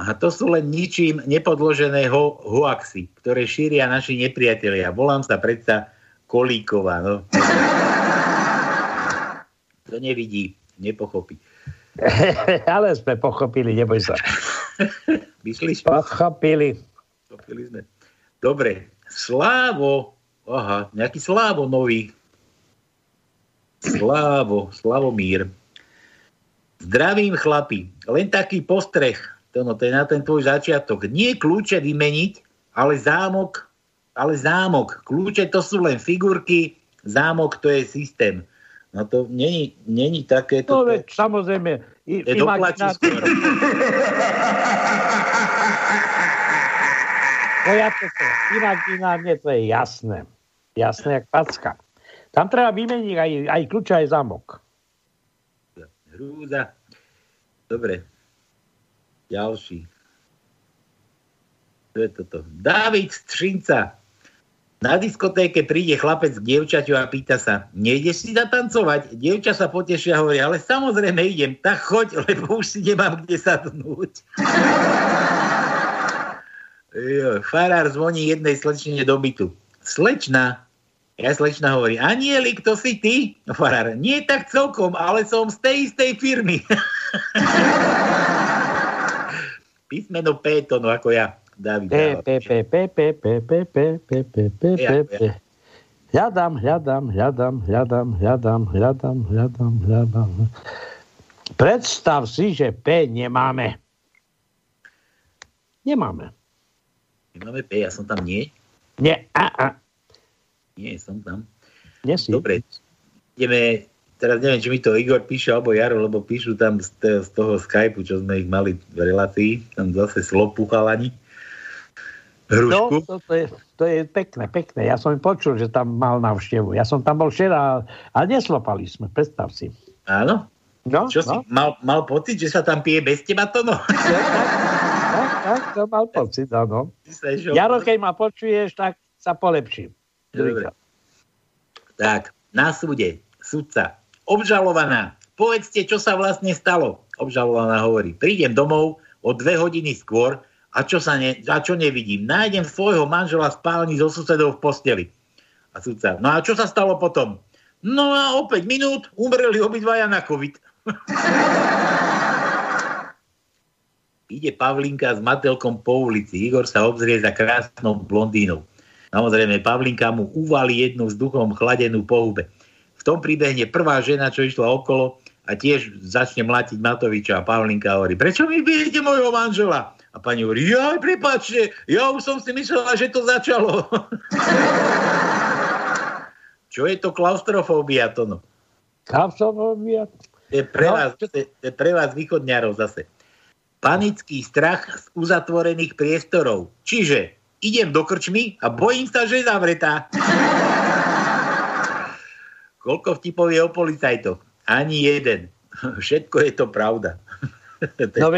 A to sú len ničím nepodložené ho, hoaxy, ktoré šíria naši nepriatelia. Volám sa predsa Kolíková. No. To nevidí, nepochopí. Ale sme pochopili, neboj sa. Myslíš? Pochopili. Pochopili sme. Dobre, Slávo, aha, nejaký Slávo nový. Slávo, Slavomír. Zdravím chlapi, len taký postreh, to, no, to je na ten tvoj začiatok. Nie kľúče vymeniť, ale zámok, ale zámok. Kľúče to sú len figurky, zámok to je systém. No to není, není také... No veď samozrejme. I, je imaginácia... No ja to, to imaginárne to je jasné. Jasné, jak packa. Tam treba vymeniť aj, aj kľúč, aj zamok. Hrúza. Dobre. Ďalší. To je toto. David Střinca. Na diskotéke príde chlapec k dievčaťu a pýta sa, nejdeš si zatancovať? Dievča sa potešia a hovorí, ale samozrejme idem, tak choď, lebo už si nemám kde sadnúť. Farár zvoní jednej slečne do bytu. Slečna, ja slečna hovorí, Anielik, to si ty? Farár, nie tak celkom, ale som z tej istej firmy. Písmeno P no ako ja. David. Hľadám, hľadám, hľadám, hľadám, hľadám, hľadám, hľadám, hľadám. Predstav si, že P nemáme. Nemáme. Nemáme P, ja som tam nie. Nie, a, a. Nie, som tam. Nie si. Dobre, ideme, teraz neviem, či mi to Igor píše, alebo Jaro, lebo píšu tam z, toho Skypeu, čo sme ich mali v relácii, tam zase slopuchalani. Hrušku? No, to, to, je, to je pekné, pekné. Ja som počul, že tam mal návštevu. Ja som tam bol včera, ale neslopali sme, predstav si. Áno? No, Čo no. si, mal, mal pocit, že sa tam pije bez teba to no? tak, tak, to mal pocit, áno. Jaro, keď ma počuješ, tak sa polepším. Dobre. Tak, na súde, sudca, obžalovaná, povedzte, čo sa vlastne stalo. Obžalovaná hovorí, prídem domov o dve hodiny skôr, a čo, sa ne, a čo nevidím? Nájdem svojho manžela v spálni so susedou v posteli. A sudca, no a čo sa stalo potom? No a o 5 minút umreli obidvaja na COVID. Ide Pavlinka s Matelkom po ulici. Igor sa obzrie za krásnou blondínou. Samozrejme, Pavlinka mu uvali jednu vzduchom chladenú pohube. V tom príbehne prvá žena, čo išla okolo a tiež začne mlatiť Matoviča a Pavlinka hovorí, prečo mi bijete mojho manžela? A pani hovorí, jaj, prepáčte, ja už som si myslela, že to začalo. Čo je to klaustrofóbia, to no? Klaustrofóbia? To je pre, no. vás, to je pre vás východňarov zase. Panický strach z uzatvorených priestorov. Čiže idem do krčmy a bojím sa, že je zavretá. Koľko vtipov je o policajtoch? Ani jeden. Všetko je to pravda. to je no,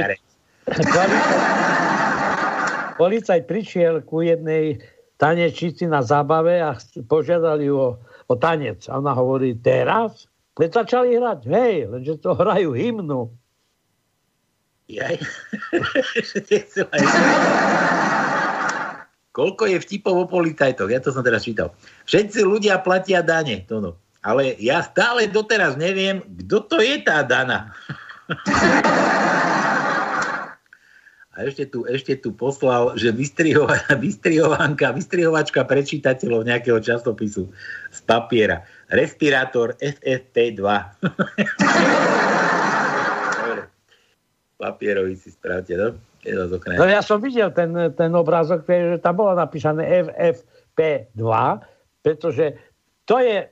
Policajt prišiel ku jednej tanečnici na zábave a požiadali ju o, o tanec. A ona hovorí, teraz? Keď začali hrať, hej, lenže to hrajú hymnu. Jaj. Koľko je vtipov o policajtoch? Ja to som teraz čítal. Všetci ľudia platia dane. To no. Ale ja stále doteraz neviem, kto to je tá dana. A ešte tu, ešte tu poslal, že vystrihovanka, vystrihovačka pre čitateľov nejakého časopisu z papiera. Respirátor FFP2. Papierový si spravte, no? No ja som videl ten, ten obrázok, že tam bolo napísané FFP2, pretože to je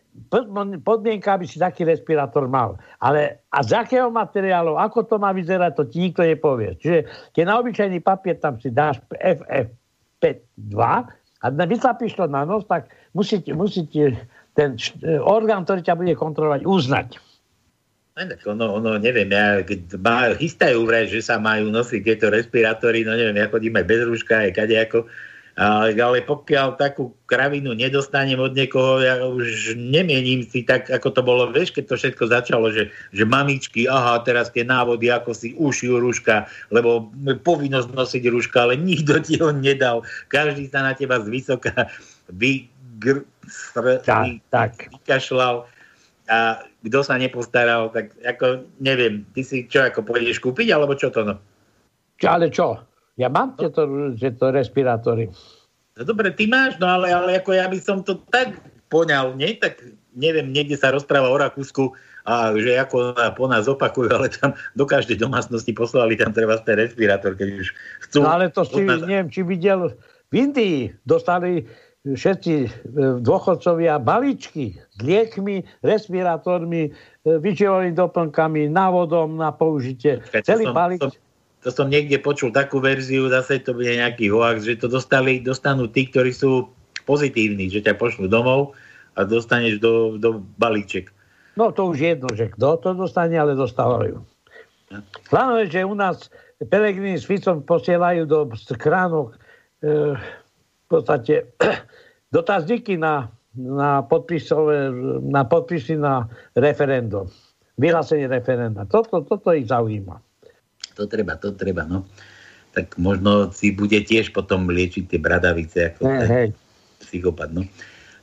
podmienka, aby si taký respirátor mal. Ale a z akého materiálu, ako to má vyzerať, to ti nikto nepovie. Čiže keď na obyčajný papier tam si dáš FFP2 a vytlapíš to na nos, tak musíte, musíte ten orgán, ktorý ťa bude kontrolovať, uznať. Ono, ono, neviem, ja, má, chystajú vraj, že sa majú nosiť tieto respirátory, no neviem, ja chodím aj bez rúška, aj kadejako, ale, ale pokiaľ takú kravinu nedostanem od niekoho, ja už nemiením si tak, ako to bolo, vieš, keď to všetko začalo, že, že mamičky, aha, teraz tie návody, ako si ušijú rúška, lebo povinnosť nosiť rúška, ale nikto ti ho nedal. Každý sa na teba zvysoka vy, gr, str, Tak, tak. vykašľal a kto sa nepostaral, tak ako neviem, ty si čo, ako pôjdeš kúpiť, alebo čo to no? Ale čo? Ja mám tieto, tieto respirátory. No dobre, ty máš, no ale, ale ako ja by som to tak poňal, nie? Tak neviem, niekde sa rozpráva o Rakúsku a že ako po nás opakujú, ale tam do každej domácnosti poslali tam treba ten respirátor, keď už chcú. No ale to si, nás- neviem, či videl v Indii, dostali všetci e, dôchodcovia balíčky s liekmi, respirátormi, e, vyčivovými doplnkami, návodom na použitie. Počkaj, to Celý som- balík. to- To som niekde počul takú verziu, zase to bude nejaký hoax, že to dostali, dostanú tí, ktorí sú pozitívni, že ťa pošlú domov a dostaneš do, do balíček. No to už jedno, že kto to dostane, ale dostávajú. Hlavne, že u nás Pelegrini s Ficom posielajú do skránok e, v podstate dotazníky na, na, podpisové, na podpisy na referendum. Vyhlásenie referenda. Toto, toto ich zaujíma. To treba, to treba, no. Tak možno si bude tiež potom liečiť tie bradavice ako ten hej. psychopat, no.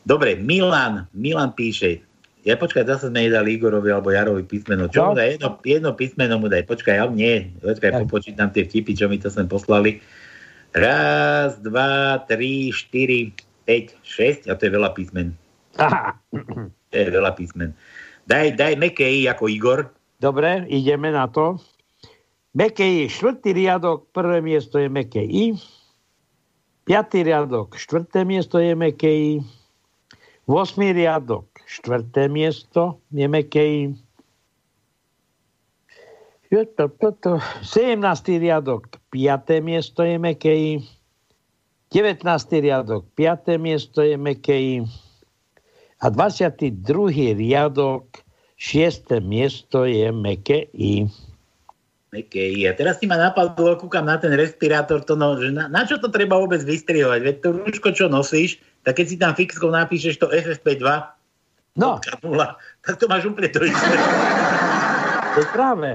Dobre, Milan, Milan píše, ja počkaj, zase sme nedali Igorovi alebo Jarovi písmeno. Čo No. mu daj? Jedno, jedno písmeno mu daj. Počkaj, ale nie. Počkaj, Tak. popočítam tie vtipy, čo mi to sem poslali. Raz, dva, tri, štyri, päť, šesť. A to je veľa písmen. Aha. To je veľa písmen. Daj, daj meké I ako Igor. Dobre, ideme na to. Meké I, štvrtý riadok, prvé miesto je meké I. Piatý riadok, štvrté miesto je meké I. Vosmý riadok, štvrté miesto je meké I. Jo, to, to, to. 17. riadok, 5. miesto je meké I. 19. riadok, 5. miesto je meké I. A 22. riadok, 6. miesto je meké I. Meké. A teraz si ma napadlo, kúkam na ten respirátor, to no, že na, na čo to treba vôbec vystrihovať? Veď to rúško, čo nosíš, tak keď si tam fixkou napíšeš to FFP2, No, nula, tak to máš úplne to isté. to je práve.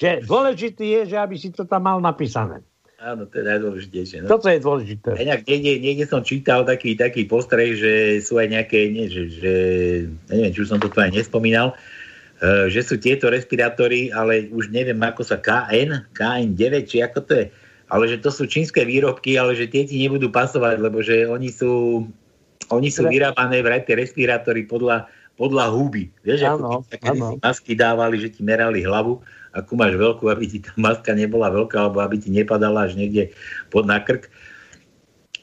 Že dôležitý je, že aby si to tam mal napísané. Áno, to je najdôležitejšie. No. Toto je dôležité. A Inak niekde, niekde som čítal taký, taký postreh, že sú aj nejaké, nie, že, že, ja neviem, či už som to tu aj nespomínal, že sú tieto respirátory, ale už neviem, ako sa KN, KN9, či ako to je, ale že to sú čínske výrobky, ale že tie ti nebudú pasovať, lebo že oni sú, oni sú vyrábané vraj tie respirátory podľa, podľa huby. Vieš, Áno, ako áno. kedysi masky dávali, že ti merali hlavu, akú máš veľkú, aby ti tá maska nebola veľká, alebo aby ti nepadala až niekde pod na krk.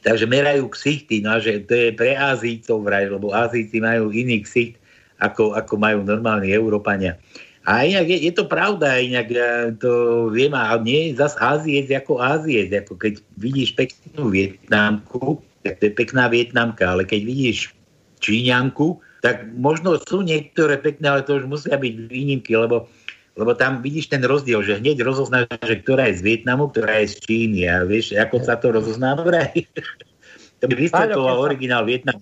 Takže merajú ksichty, no a že to je pre Ázícov vraj, lebo Ázíci majú iný ksicht, ako, ako majú normálni Európania. A inak je, je to pravda, inak ja to viem, a nie je zas Áziec ako Áziec, ako keď vidíš peknú Vietnamku, tak to je pekná Vietnamka, ale keď vidíš Číňanku, tak možno sú niektoré pekné, ale to už musia byť výnimky, lebo, lebo tam vidíš ten rozdiel, že hneď rozoznáš, že ktorá je z Vietnamu, ktorá je z Číny a vieš, ako sa to rozoznáva vraj. to by sa- originál Vietnam.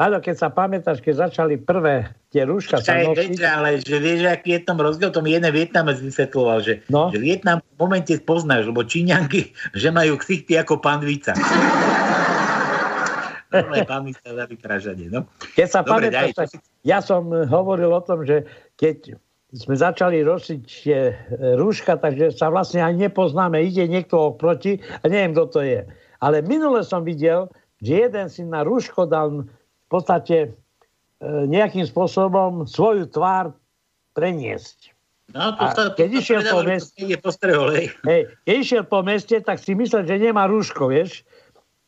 Páľo, keď sa pamätáš, keď začali prvé tie rúška sa nosiť, ale že vieš, aký je tam rozdiel, to mi jeden Vietnamec vysvetloval, že, No. že Vietnam v momente poznáš, lebo Číňanky, že majú ksichty ako pandvica. Normálne vypražanie, no. keď sa Dobre, pamätáš, daj, tak ja som hovoril o tom, že keď sme začali nosiť tie rúška, takže sa vlastne aj nepoznáme. Ide niekto oproti a neviem, kto to je. Ale minule som videl, že jeden si na rúško dal podstate eh, nejakým spôsobom svoju tvár preniesť. No, to sa, keď to išiel po meste- hej. Keď išiel po meste, tak si myslel, že nemá rúško, vieš?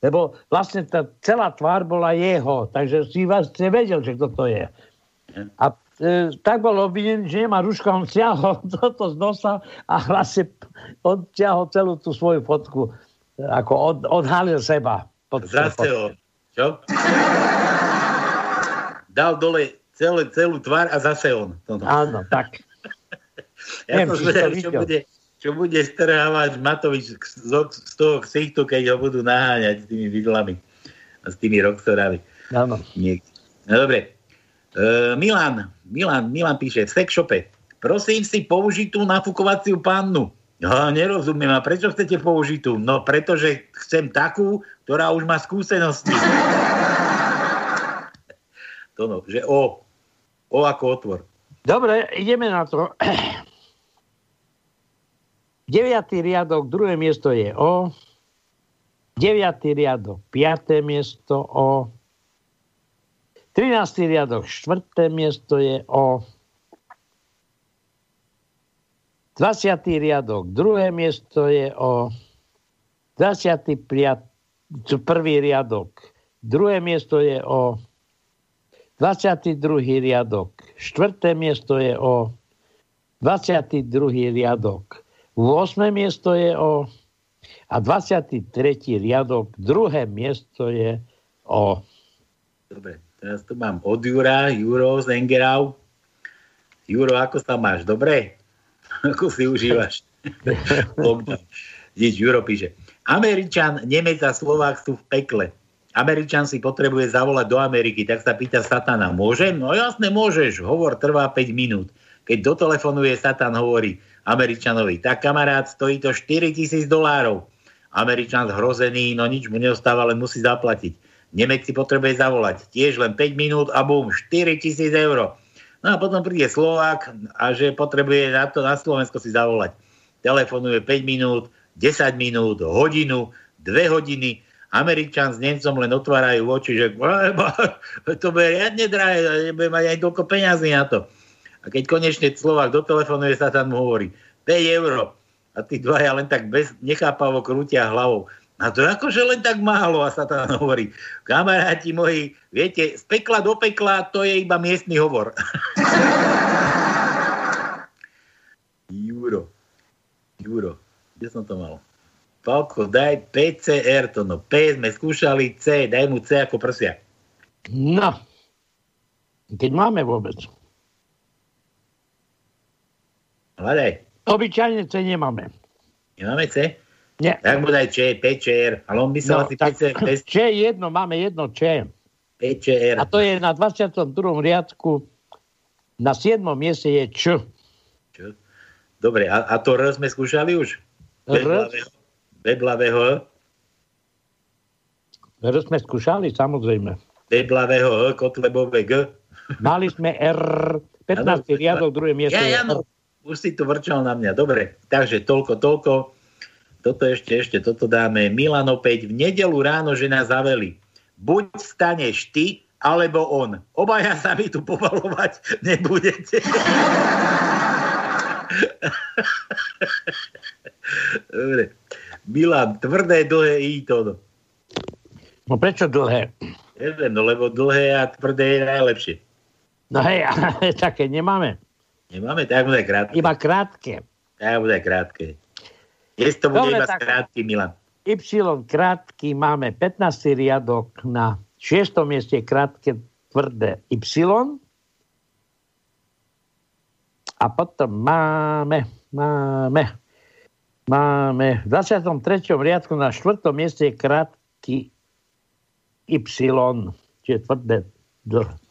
Lebo vlastne tá celá tvár bola jeho, takže si vlastne vedel, že kto to je. A e, tak bol obvinený, že nemá rúško, on stiahol toto z nosa a vlastne odtiahol celú tú svoju fotku, e, ako od, odhalil seba. Zase ho, čo? Dal dole celé, celú tvár a zase on. Toto. Áno, tak. Ja Neviem, som zvedal, čo bude, čo bude strhávať Matovič z, z toho ksichtu, keď ho budú naháňať s tými vidlami a s tými roxorami. Áno. No dobre. E, Milan, Milan, Milan píše v sexshope. Prosím si použitú nafukovaciu pannu. Ja nerozumiem, a prečo chcete použitú? No pretože chcem takú, ktorá už má skúsenosti. To no, že o. O ako otvor. Dobre, ideme na to. Deviatý riadok, druhé miesto je O. Deviatý riadok, piaté miesto O. 13. riadok, štvrté miesto je O. 20. riadok, druhé miesto je O. 25. prvý riadok, druhé miesto je O. 22. riadok, štvrté miesto je O. 22. riadok, 8. miesto je O. A 23. riadok, druhé miesto je O. Dobre, teraz tu mám od Jura, Juro z Engerau. Juro, ako sa máš? Dobre? Ako si užívaš? Vidíš, Juro píše. Američan, Nemec a Slovák sú v pekle. Američan si potrebuje zavolať do Ameriky, tak sa pýta Satana, môžem? No jasne môžeš, hovor trvá 5 minút. Keď dotelefonuje Satan, hovorí Američanovi, tak kamarát, stojí to 4 tisíc dolárov. Američan zhrozený, no nič mu neostáva, len musí zaplatiť. Nemec si potrebuje zavolať, tiež len 5 minút a bum, 4 tisíc eur. No a potom príde Slovák a že potrebuje na, to, na Slovensko si zavolať. Telefonuje 5 minút, 10 minút, hodinu, 2 hodiny. Američan s Nemcom len otvárajú oči, že to bude riadne drahé, nebude mať aj toľko peňazí na to. A keď konečne Slovák dotelefonuje, sa tam hovorí 5 eur. A tí dvaja len tak bez, nechápavo krútia hlavou. A to je akože len tak málo. A sa tam hovorí, kamaráti moji, viete, z pekla do pekla to je iba miestny hovor. Juro. Juro. Kde som to mal? Palko, daj PCR to, no P sme skúšali, C, daj mu C ako prsia. No. Keď máme vôbec. Hľadaj. Obyčajne C nemáme. Nemáme C? Nie. Tak mu daj Č, PCR, ale on by sa No, asi tak, PCR, bez Č jedno, máme jedno Č. PCR. A to je na 22. riadku. Na 7. mieste je Č. Čo? Dobre, a, a to R sme skúšali už? R? Beblavého, R sme skúšali, samozrejme. beblavého H, kotlebové G. Mali sme R, 15. riadok, druhé miesto Ja, ja, no, už si tu vrčal na mňa. Dobre, takže toľko, toľko. Toto ešte, ešte, toto dáme. Milan opäť. V nedelu ráno žena zaveli. Buď staneš ty, alebo on. Obaja sa mi tu povalovať nebudete. Dobre. Milan, tvrdé, dlhé i to. No prečo dlhé? Neviem, no lebo dlhé a tvrdé je najlepšie. No hej, ale také nemáme. Nemáme, tak bude krátke. Iba krátke. Tak bude krátke. Dnes to bude Dobre, iba tak- krátky, Milan. Y krátky máme 15. riadok na 6. mieste krátke tvrdé Y. A potom máme, máme, máme v 23. riadku na 4. mieste je krátky Y, čiže tvrdé,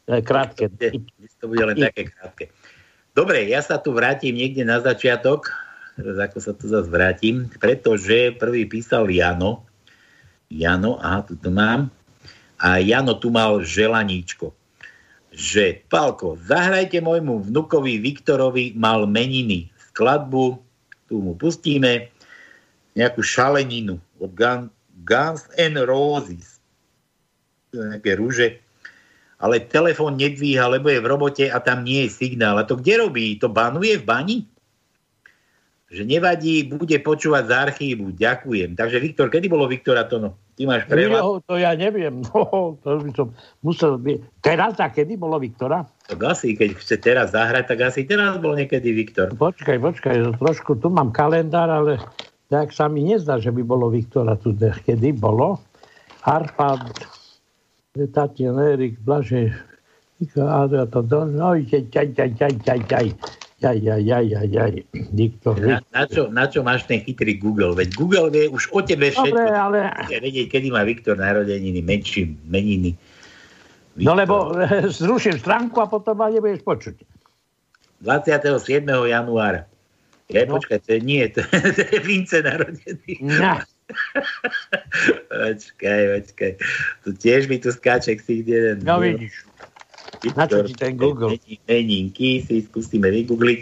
eh, krátke. Dnes to bude len také krátke. Dobre, ja sa tu vrátim niekde na začiatok, ako sa tu zase vrátim, pretože prvý písal Jano. Jano, aha, tu to mám. A Jano tu mal želaníčko. Že, Palko, zahrajte môjmu vnukovi Viktorovi mal meniny. Skladbu, tu mu pustíme, nejakú šaleninu od Gun, Guns N' Roses. Nejaké rúže ale telefón nedvíha, lebo je v robote a tam nie je signál. A to kde robí? To banuje v bani? Že nevadí, bude počúvať z archívu. Ďakujem. Takže Viktor, kedy bolo Viktora Tono? Ty máš prehľad? Jo, to ja neviem. No, to by som musel byť. Teraz a kedy bolo Viktora? Tak asi, keď chce teraz zahrať, tak asi teraz bol niekedy Viktor. Počkaj, počkaj, trošku tu mám kalendár, ale tak sa mi nezdá, že by bolo Viktora tu, kedy bolo. Arpad, Tatian, Erik, to, no, jaj, jaj, jaj, jaj, jaj. Jaj, jaj, jaj, jaj, jaj. Viktor, Na, na, čo, na čo máš ten chytrý Google? Veď Google vie už o tebe všetko. Dobre, ale... Vedieť, kedy má Viktor narodeniny, menší meniny. No lebo zruším stránku a potom ma nebudeš počuť. 27. januára. Ja, No. počkaj, to je, nie, to, to je Vince narodený. No. počkaj, počkaj. Tu tiež mi tu skáče ksich jeden. No vidíš. Na čo ti ten Google? Meninky si skúsime vygoogliť.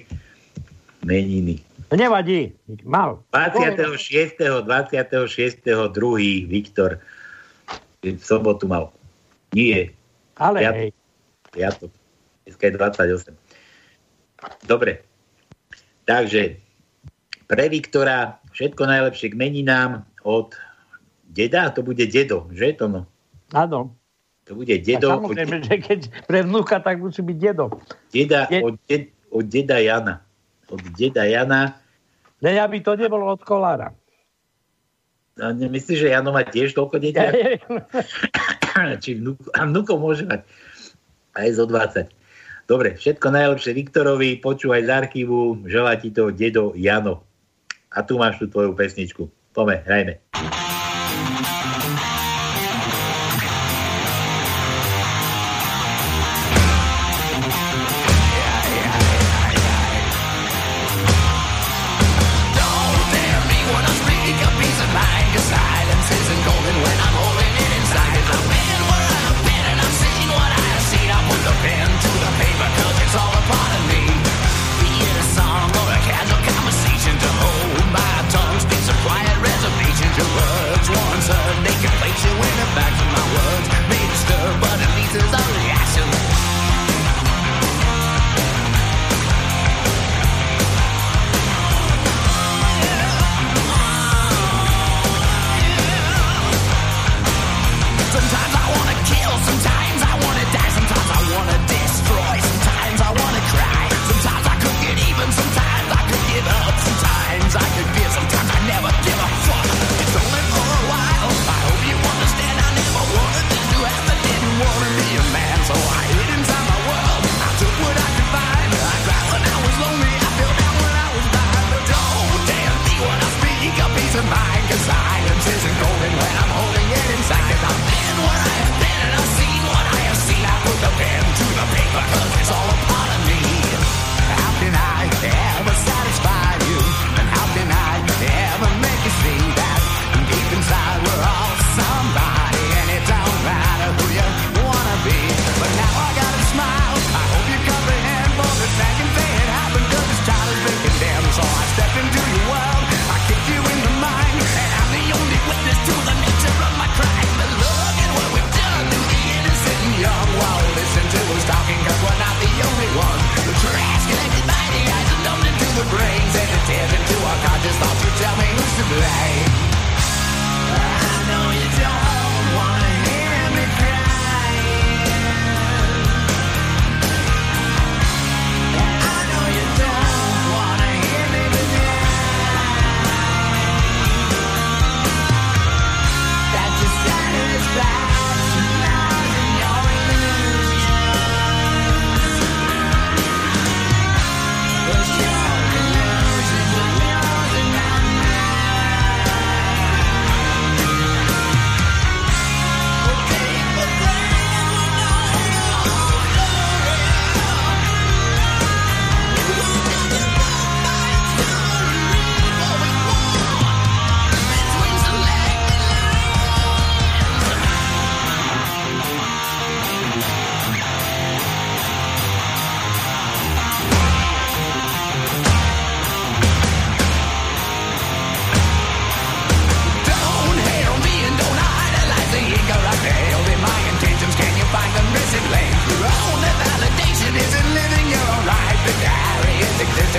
Meniny. To nevadí. Mal. 26. 26. 2. Viktor v sobotu mal. Nie. Ale Piat- hej. Piatok. Dneska je 28. Dobre. Takže pre Viktora všetko najlepšie k meninám od deda, to bude dedo, že to no? Áno. To bude A dedo od, samozrejme, že keď pre vnúka, tak musí byť dedo. deda, Je- od, ded, od deda Jana. Od deda Jana. Ne, aby to nebolo od kolára. A nemyslíš, že Jano má tiež toľko detí? Či vnúk, a vnúkov môže mať aj zo 20. Dobre, všetko najlepšie Viktorovi, počúvaj z archívu, želá ti to dedo Jano. A tu máš tú tvoju pesničku. Pome, hrajme. Don't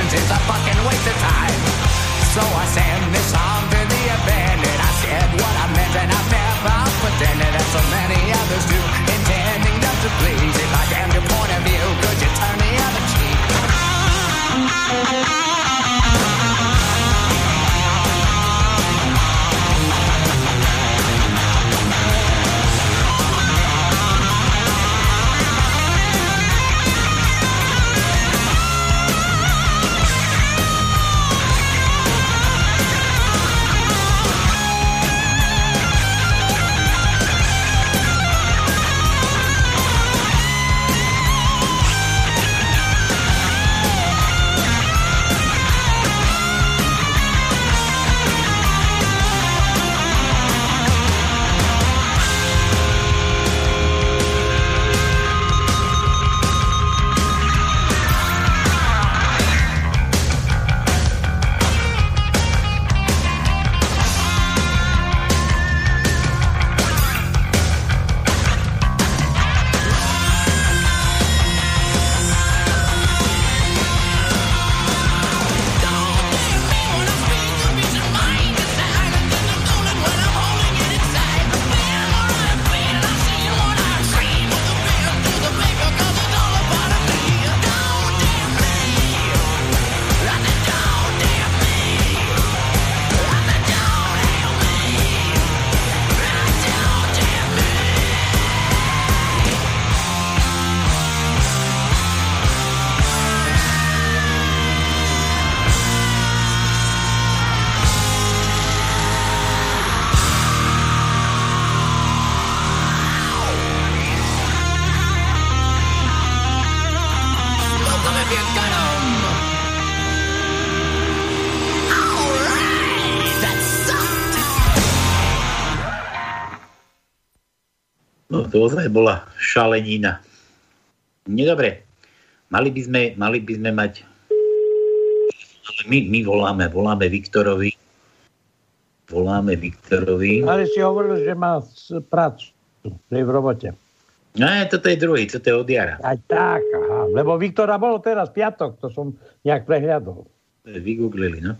existence is a fucking waste of time. So I sang this song to the abandoned. I said what I meant and I've never pretended as so many others do. Intending just to please. If I damn your ozaj bola šalenina. Nedobre. Mali by sme, mali by sme mať... Ale my, my voláme, voláme Viktorovi. Voláme Viktorovi. Ale si hovoril, že má prácu, že je v robote. No, toto je druhý, toto je od Jara. Aj tak, aha. Lebo Viktora bolo teraz piatok, to som nejak prehľadol. Vygooglili, no.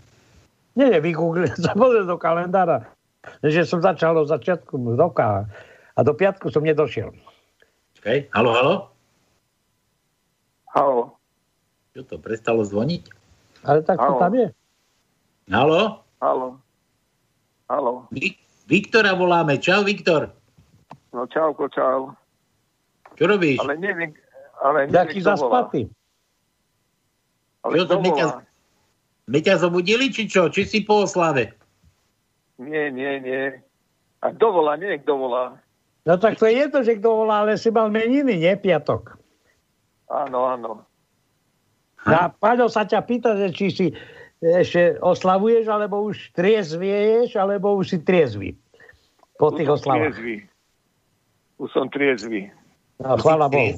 Nie, nie, vygooglil, som do kalendára, že som začal od začiatku roka a do piatku som nedošiel. Čakaj, halo, halo? Halo. Čo to, prestalo zvoniť? Ale tak to tam je. Halo? Halo. Halo. Vi- Viktora voláme. Čau, Viktor. No čauko, čau. Čo robíš? Ale neviem, ale neviem, Taký zaspatý. Ale Čo to my ťa, volá? my ťa zobudili, či čo? Či si po oslave? Nie, nie, nie. A kto volá? Nie, kto volá. No tak to je jedno, že kto volá, ale si mal meniny, nie piatok. Áno, áno. A Paľo sa ťa pýta, že či si ešte oslavuješ, alebo už triezvieš, alebo už si triezvy po tých oslavách. triezvy. Už som triezvy. No, chvála Bohu.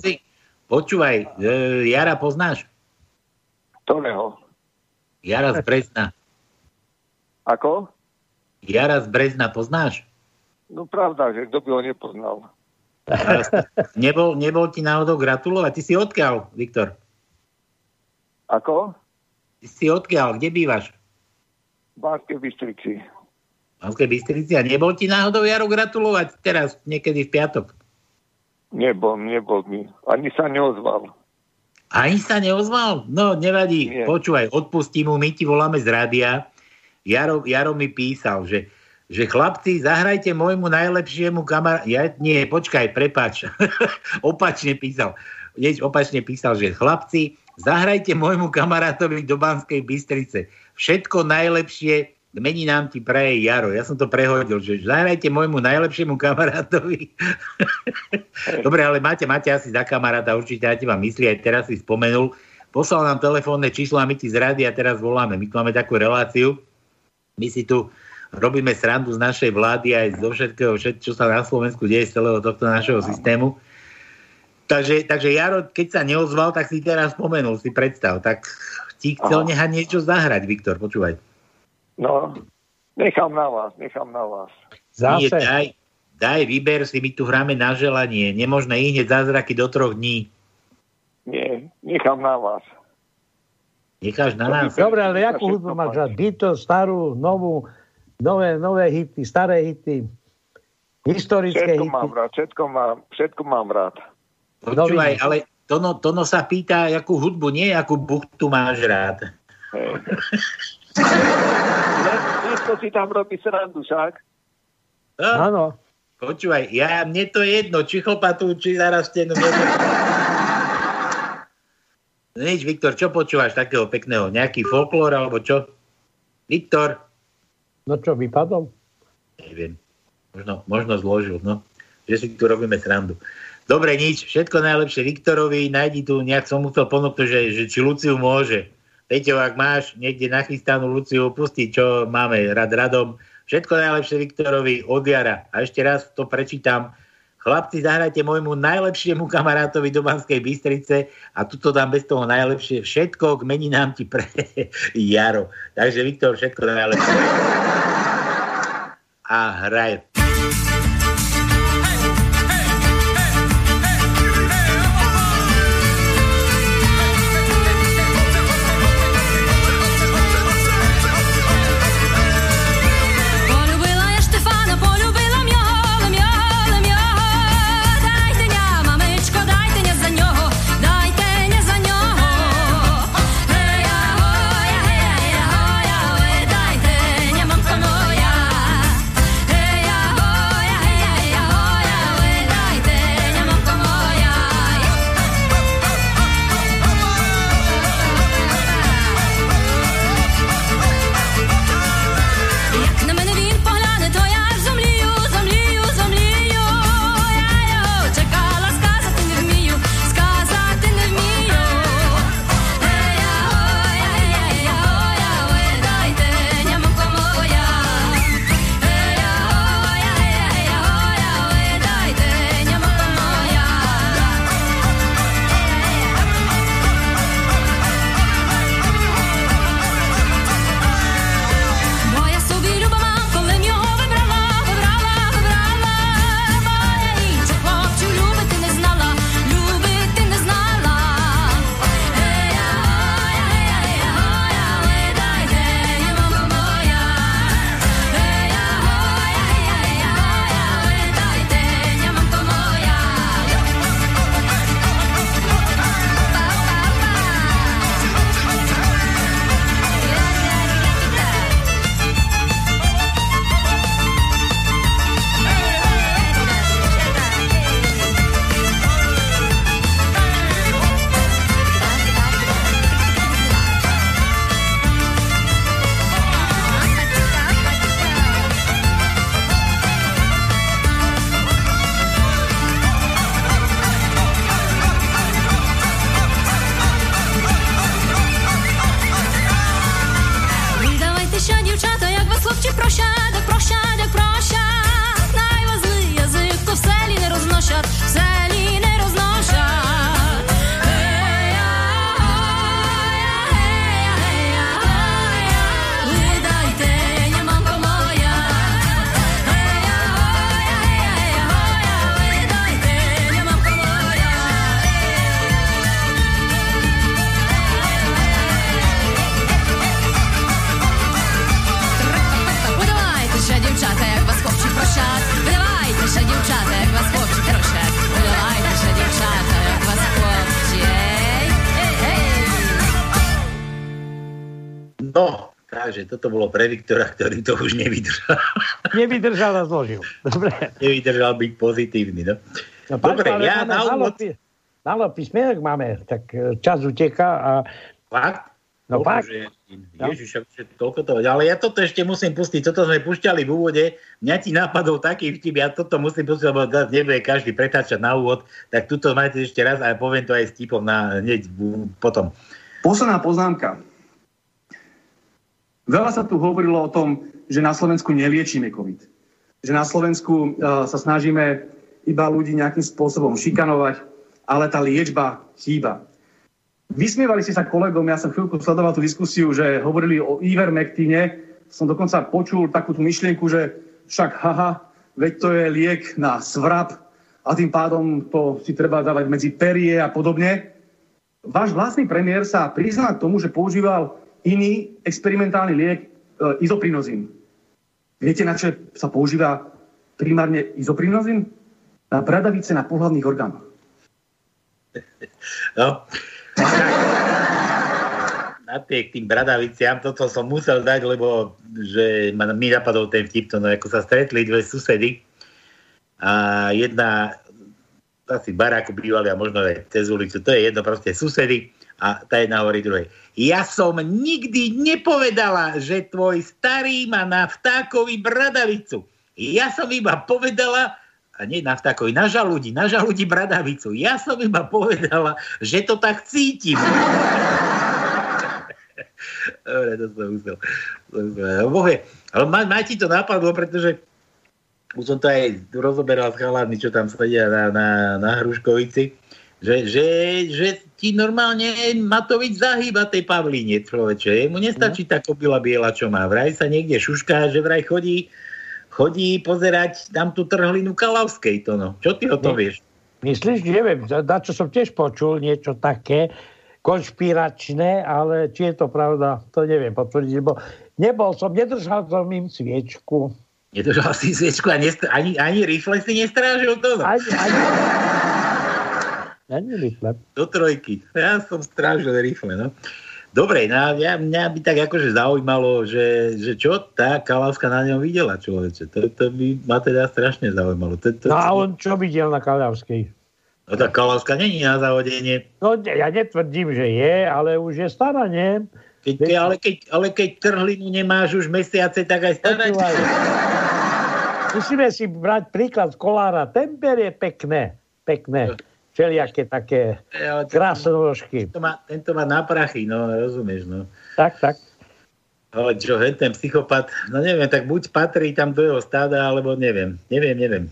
Počúvaj, e, Jara poznáš? Ktorého? Jara z Brezna. Ako? Jara z Brezna poznáš? No pravda, že kto by ho nepoznal. Nebol, nebol ti náhodou gratulovať? Ty si odkiaľ, Viktor? Ako? Ty si odkiaľ? Kde bývaš? V Banskej Bystrici. Banskej Bystrici. A nebol ti náhodou Jaro gratulovať teraz, niekedy v piatok? Nebol, nebol mi. Ani sa neozval. Ani sa neozval? No, nevadí. Nie. Počúvaj, odpustí mu, my ti voláme z rádia. Jaro, Jaro mi písal, že, že chlapci, zahrajte môjmu najlepšiemu kamar... Ja, nie, počkaj, prepač. opačne písal. Nieč opačne písal, že chlapci, zahrajte môjmu kamarátovi do Banskej Bystrice. Všetko najlepšie, mení nám ti praje Jaro. Ja som to prehodil, že zahrajte môjmu najlepšiemu kamarátovi. Dobre, ale máte, máte asi za kamaráta, určite ja ti vám myslí, aj teraz si spomenul. Poslal nám telefónne číslo a my ti z rady a teraz voláme. My tu máme takú reláciu. My si tu robíme srandu z našej vlády aj zo všetkého, všet, čo sa na Slovensku deje z celého tohto našeho systému. Takže, takže Jaro, keď sa neozval, tak si teraz spomenul, si predstav. Tak ti chcel Aha. nehať niečo zahrať, Viktor, počúvaj. No, nechám na vás, nechám na vás. Nie, Zase. daj, daj, vyber si, my tu hráme na želanie. Nemožné i hneď zázraky do troch dní. Nie, nechám na vás. Necháš na nás? Dobre, ale akú hudbu máš? Beatles, starú, novú, nové, nové hity, staré hity, historické Všetko hity. mám rád, všetko mám, všetko mám rád. Počúvaj, ale Tono, Tono sa pýta, akú hudbu, nie akú buchtu máš rád. Dnesko si tam robí srandu, však? Áno. Počúvaj, ja, mne to je jedno, či chlpatú, či zarastenú. to- No Nič, Viktor, čo počúvaš takého pekného? Nejaký folklór alebo čo? Viktor? No čo, vypadol? Neviem. Možno, možno zložil, no. Že si tu robíme srandu. Dobre, nič. Všetko najlepšie Viktorovi. Najdi tu, nejak som musel ponúknuť, že, že či Luciu môže. Peťo, ak máš niekde nachystanú Luciu, pusti, čo máme rad radom. Všetko najlepšie Viktorovi od jara. A ešte raz to prečítam. Chlapci, zahrajte môjmu najlepšiemu kamarátovi do Banskej Bystrice a tuto dám bez toho najlepšie. Všetko k meninám ti pre Jaro. Takže Viktor, všetko najlepšie. A toto bolo pre Viktora, ktorý to už nevydržal. Nevydržal a zložil. Dobre. Nevydržal byť pozitívny, no. No, páč, Dobre, ja na úvod... málo písmenok máme, tak e, čas uteká a... Fakt? No fakt. Ježiš, že toľko toho. Ale ja toto ešte musím pustiť. Toto sme pušťali v úvode. Mňa ti napadol taký vtip, ja toto musím pustiť, lebo zase nebude každý pretáčať na úvod. Tak tuto máte ešte raz a poviem to aj s tipom na, hneď potom. Posledná poznámka. Veľa sa tu hovorilo o tom, že na Slovensku neliečíme COVID. Že na Slovensku uh, sa snažíme iba ľudí nejakým spôsobom šikanovať, ale tá liečba chýba. Vysmievali ste sa kolegom, ja som chvíľku sledoval tú diskusiu, že hovorili o Ivermectine. Som dokonca počul takú tú myšlienku, že však haha, veď to je liek na svrap a tým pádom to si treba dávať medzi perie a podobne. Váš vlastný premiér sa prizná k tomu, že používal iný experimentálny liek e, izoprinozín. Viete, na čo sa používa primárne izoprinozín? Na bradavice na pohľadných orgánoch. No. Napriek tým bradaviciam, toto som musel dať, lebo že ma, mi napadol ten vtip, no, ako sa stretli dve susedy a jedna asi baráku bývali a možno aj cez ulicu, to je jedno proste susedy a tá jedna hovorí druhej. Ja som nikdy nepovedala, že tvoj starý má na vtákovi bradavicu. Ja som iba povedala, a nie na vtákovi, na žalúdi, na žalúdi bradavicu. Ja som iba povedala, že to tak cítim. Dobre, to som musel. Bohe, ale ma, ma ti to napadlo, pretože už som to aj rozoberal s chalami, čo tam sedia na, na, na Hruškovici, že, že, že ti normálne Matovič zahýba tej Pavlíne, človeče. Mu nestačí tá kobila biela, čo má. Vraj sa niekde šušká, že vraj chodí, chodí pozerať tam tú trhlinu Kalavskej. To no. Čo ty o tom vieš? Myslíš, neviem, na čo som tiež počul niečo také konšpiračné, ale či je to pravda, to neviem potvrdiť, lebo nebol som, nedržal som im sviečku. Nedržal si sviečku a nestr- ani, ani rifle si nestrážil to? No. Ani, ani, rifle. Do trojky. Ja som strážil rifle, no. Dobre, no, ja, mňa by tak akože zaujímalo, že, že čo tá Kalavska na ňom videla, človeče. To, to by ma teda strašne zaujímalo. To, to, No a on čo videl na Kalavskej? No tá Kalavska není na zavodenie. No ja netvrdím, že je, ale už je stará, nie? Keď, ke, ale, keď, ale keď trhlinu nemáš už mesiace, tak aj stará. Musíme si brať príklad z kolára. Temper je pekné. Pekné. Všelijaké také Ale to- krásne nožky. Tento má, tento má na prachy, no rozumieš, no. Tak, tak. Ale čo, ten psychopat, no neviem, tak buď patrí tam do jeho stáda, alebo neviem, neviem, neviem.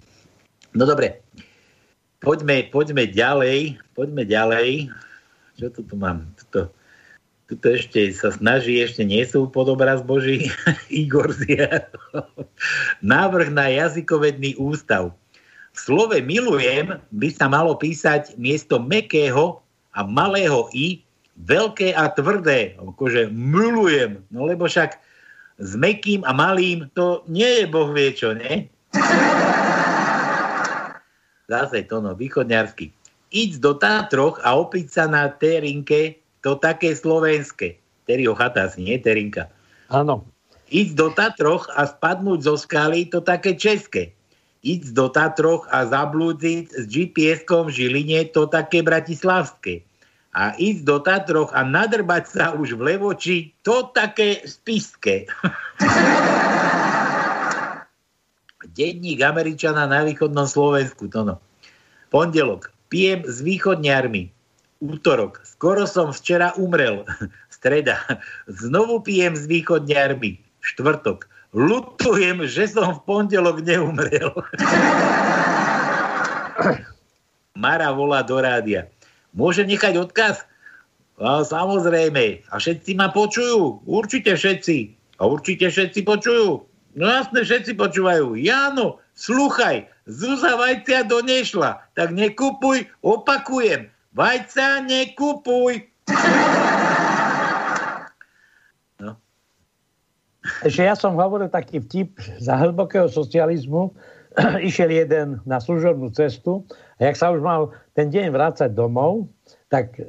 No dobre, poďme, poďme ďalej, poďme ďalej. Čo tu tu mám? Tuto, tuto ešte sa snaží, ešte nie sú pod obraz Boží, Igor Zia. Návrh na jazykovedný ústav. Slove milujem by sa malo písať miesto mekého a malého i veľké a tvrdé. Akože milujem. No lebo však s mekým a malým to nie je boh vie čo, nie? Zase to no, východňarsky. Ísť do Tátroch a opiť sa na Terinke, to také slovenské. Terio chata asi, nie Terinka. Áno. Ísť do Tatroch a spadnúť zo skaly, to také české. Ísť do Tatroch a zablúdiť s GPS-kom v Žiline, to také bratislavské. A ísť do Tatroch a nadrbať sa už v Levoči, to také spiské. Denník Američana na východnom Slovensku, to no. Pondelok, pijem s východňarmi. Útorok, skoro som včera umrel. Streda, znovu pijem s východňarmi. Štvrtok, lutujem, že som v pondelok neumrel. Mara volá do rádia. Môžem nechať odkaz? A samozrejme. A všetci ma počujú? Určite všetci. A určite všetci počujú? No jasne, všetci počúvajú. Jano, sluchaj, Zuza vajcia donešla, tak nekupuj, opakujem, vajca nekupuj. Ešte ja som hovoril taký vtip za hlbokého socializmu. Išiel jeden na služobnú cestu a jak sa už mal ten deň vrácať domov, tak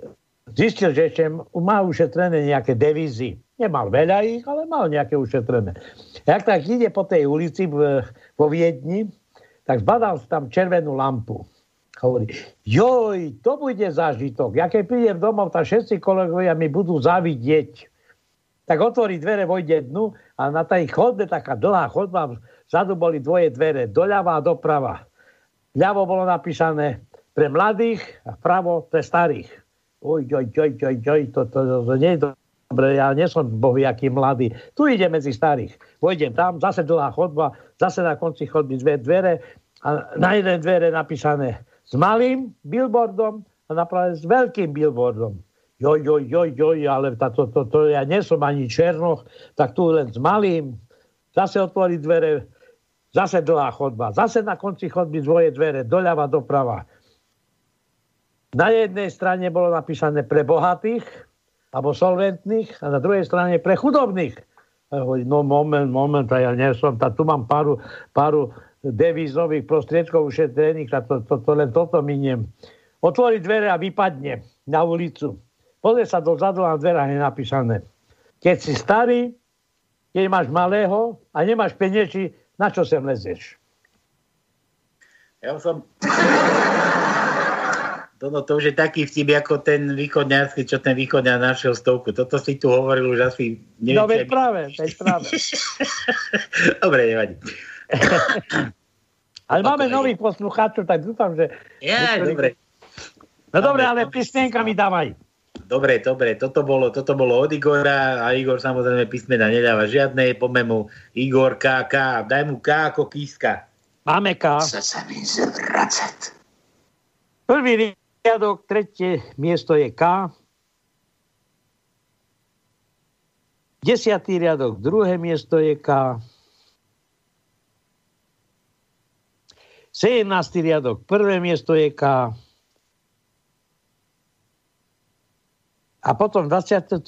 zistil, že ešte má ušetrené nejaké devízy. Nemal veľa ich, ale mal nejaké ušetrené. Jak tak ide po tej ulici v, vo Viedni, tak zbadal tam červenú lampu. Hovorí, joj, to bude zážitok. Ja keď prídem domov, tak všetci kolegovia mi budú závidieť. Tak otvorí dvere, vojde dnu a na tej chodbe, taká dlhá chodba, vzadu boli dvoje dvere, doľava a doprava. Ľavo bolo napísané pre mladých a vpravo pre starých. Oj, oj, oj, oj, oj, to, to, to, to nie je dobre, ja nie som bohvie aký mladý. Tu ide medzi starých. Vojdem tam, zase dlhá chodba, zase na konci chodby dve dvere a na jednej dvere napísané s malým billboardom a naprave s veľkým billboardom. Joj, joj, joj, joj, ale tá, to, to, ja nie som ani černoch, tak tu len s malým. Zase otvorí dvere, zase dlhá chodba, zase na konci chodby dvoje dvere, doľava, doprava. Na jednej strane bolo napísané pre bohatých, alebo solventných, a na druhej strane pre chudobných. No moment, moment, ja nie som, tá, tu mám páru, páru devízových prostriedkov ušetrených, a to, to, to, len toto miniem. Otvorí dvere a vypadne na ulicu. Pozrie sa dozadu a na dverách je napísané. Keď si starý, keď máš malého a nemáš peniazy, na čo sem lezeš? Ja som... To, no, to už je taký vtip, ako ten východňarský, čo ten východňar našiel stovku. Toto si tu hovoril už asi... Neviem, no veď práve, veď práve. Dobre, nevadí. Ale máme nových poslucháčov, tak dúfam, že... Ja, dobre. No dobre, ale písmenka mi dávaj. Dobre, dobre, toto bolo, toto bolo od Igora a Igor samozrejme písmena nedáva žiadne, poďme mu Igor K, K, daj mu K ako kíska. Máme K. Chce sa mi zvracať. Prvý riadok, tretie miesto je K. Desiatý riadok, druhé miesto je K. 17. riadok, prvé miesto je K. A potom v 23.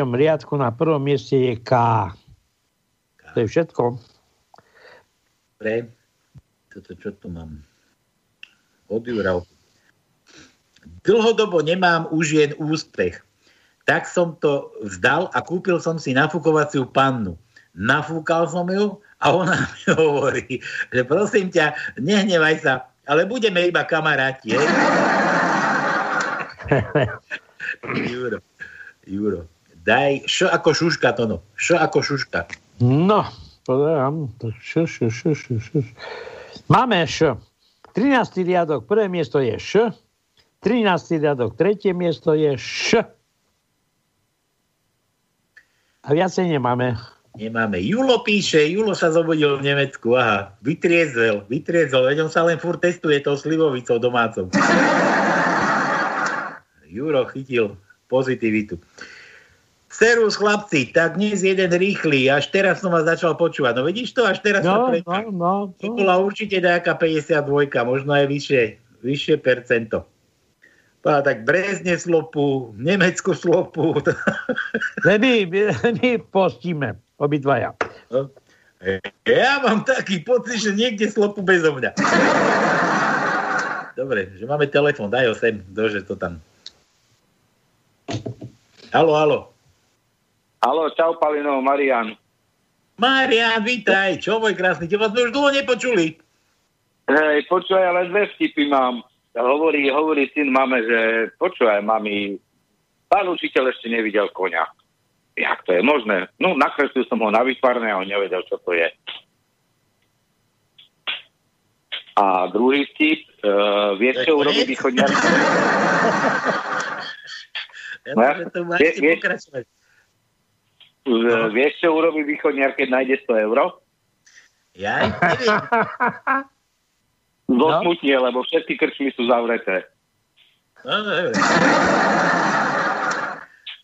riadku na prvom mieste je K. To je všetko. Dobre, toto čo tu mám? Od Jura. Dlhodobo nemám už jen úspech. Tak som to vzdal a kúpil som si nafúkovaciu pannu. Nafúkal som ju a ona mi hovorí, že prosím ťa, nehnevaj sa, ale budeme iba kamaráti. Juro, Juro, daj šo ako šuška, Tono. Šo ako šuška. No, Š, š, š, š, š, š. Máme Š. 13. riadok, prvé miesto je Š. 13. riadok, tretie miesto je Š. A viacej nemáme. Nemáme. Julo píše, Julo sa zobudil v Nemecku, aha, vytriezvel, vytriezvel, veď on sa len furt testuje tou slivovicou domácou. Juro chytil pozitivitu. Serus chlapci, tak dnes jeden rýchly, až teraz som vás začal počúvať. No vidíš to, až teraz No, sa pre... no, no. To bola určite nejaká 52, možno aj vyššie, vyššie percento. Pá, tak Brezne slopu, Nemecku slopu. My, my, my postíme, obidvaja. No. Ja mám taký pocit, že niekde slopu bezo mňa. Dobre, že máme telefon, daj ho sem, dože to tam. Halo, halo. Halo, čau Palino, Marian. Marian, vítaj, čo môj krásny, teba sme už dlho nepočuli. Hej, počúvaj, ale dve vtipy mám. Hovorí, hovorí syn mame, že počúvaj, mami, pán učiteľ ešte nevidel konia. Jak to je možné? No, nakreslil som ho na výtvarné a on nevedel, čo to je. A druhý vtip, uh, vieš, čo urobí východňar? Ja No ja- to, vie- vieš- pokračovať. Uh, vieš, čo urobí východňar, keď nájde 100 eur? Ja neviem. Zosmutnie, lebo všetky krčmy sú zavreté. No, no, dobre.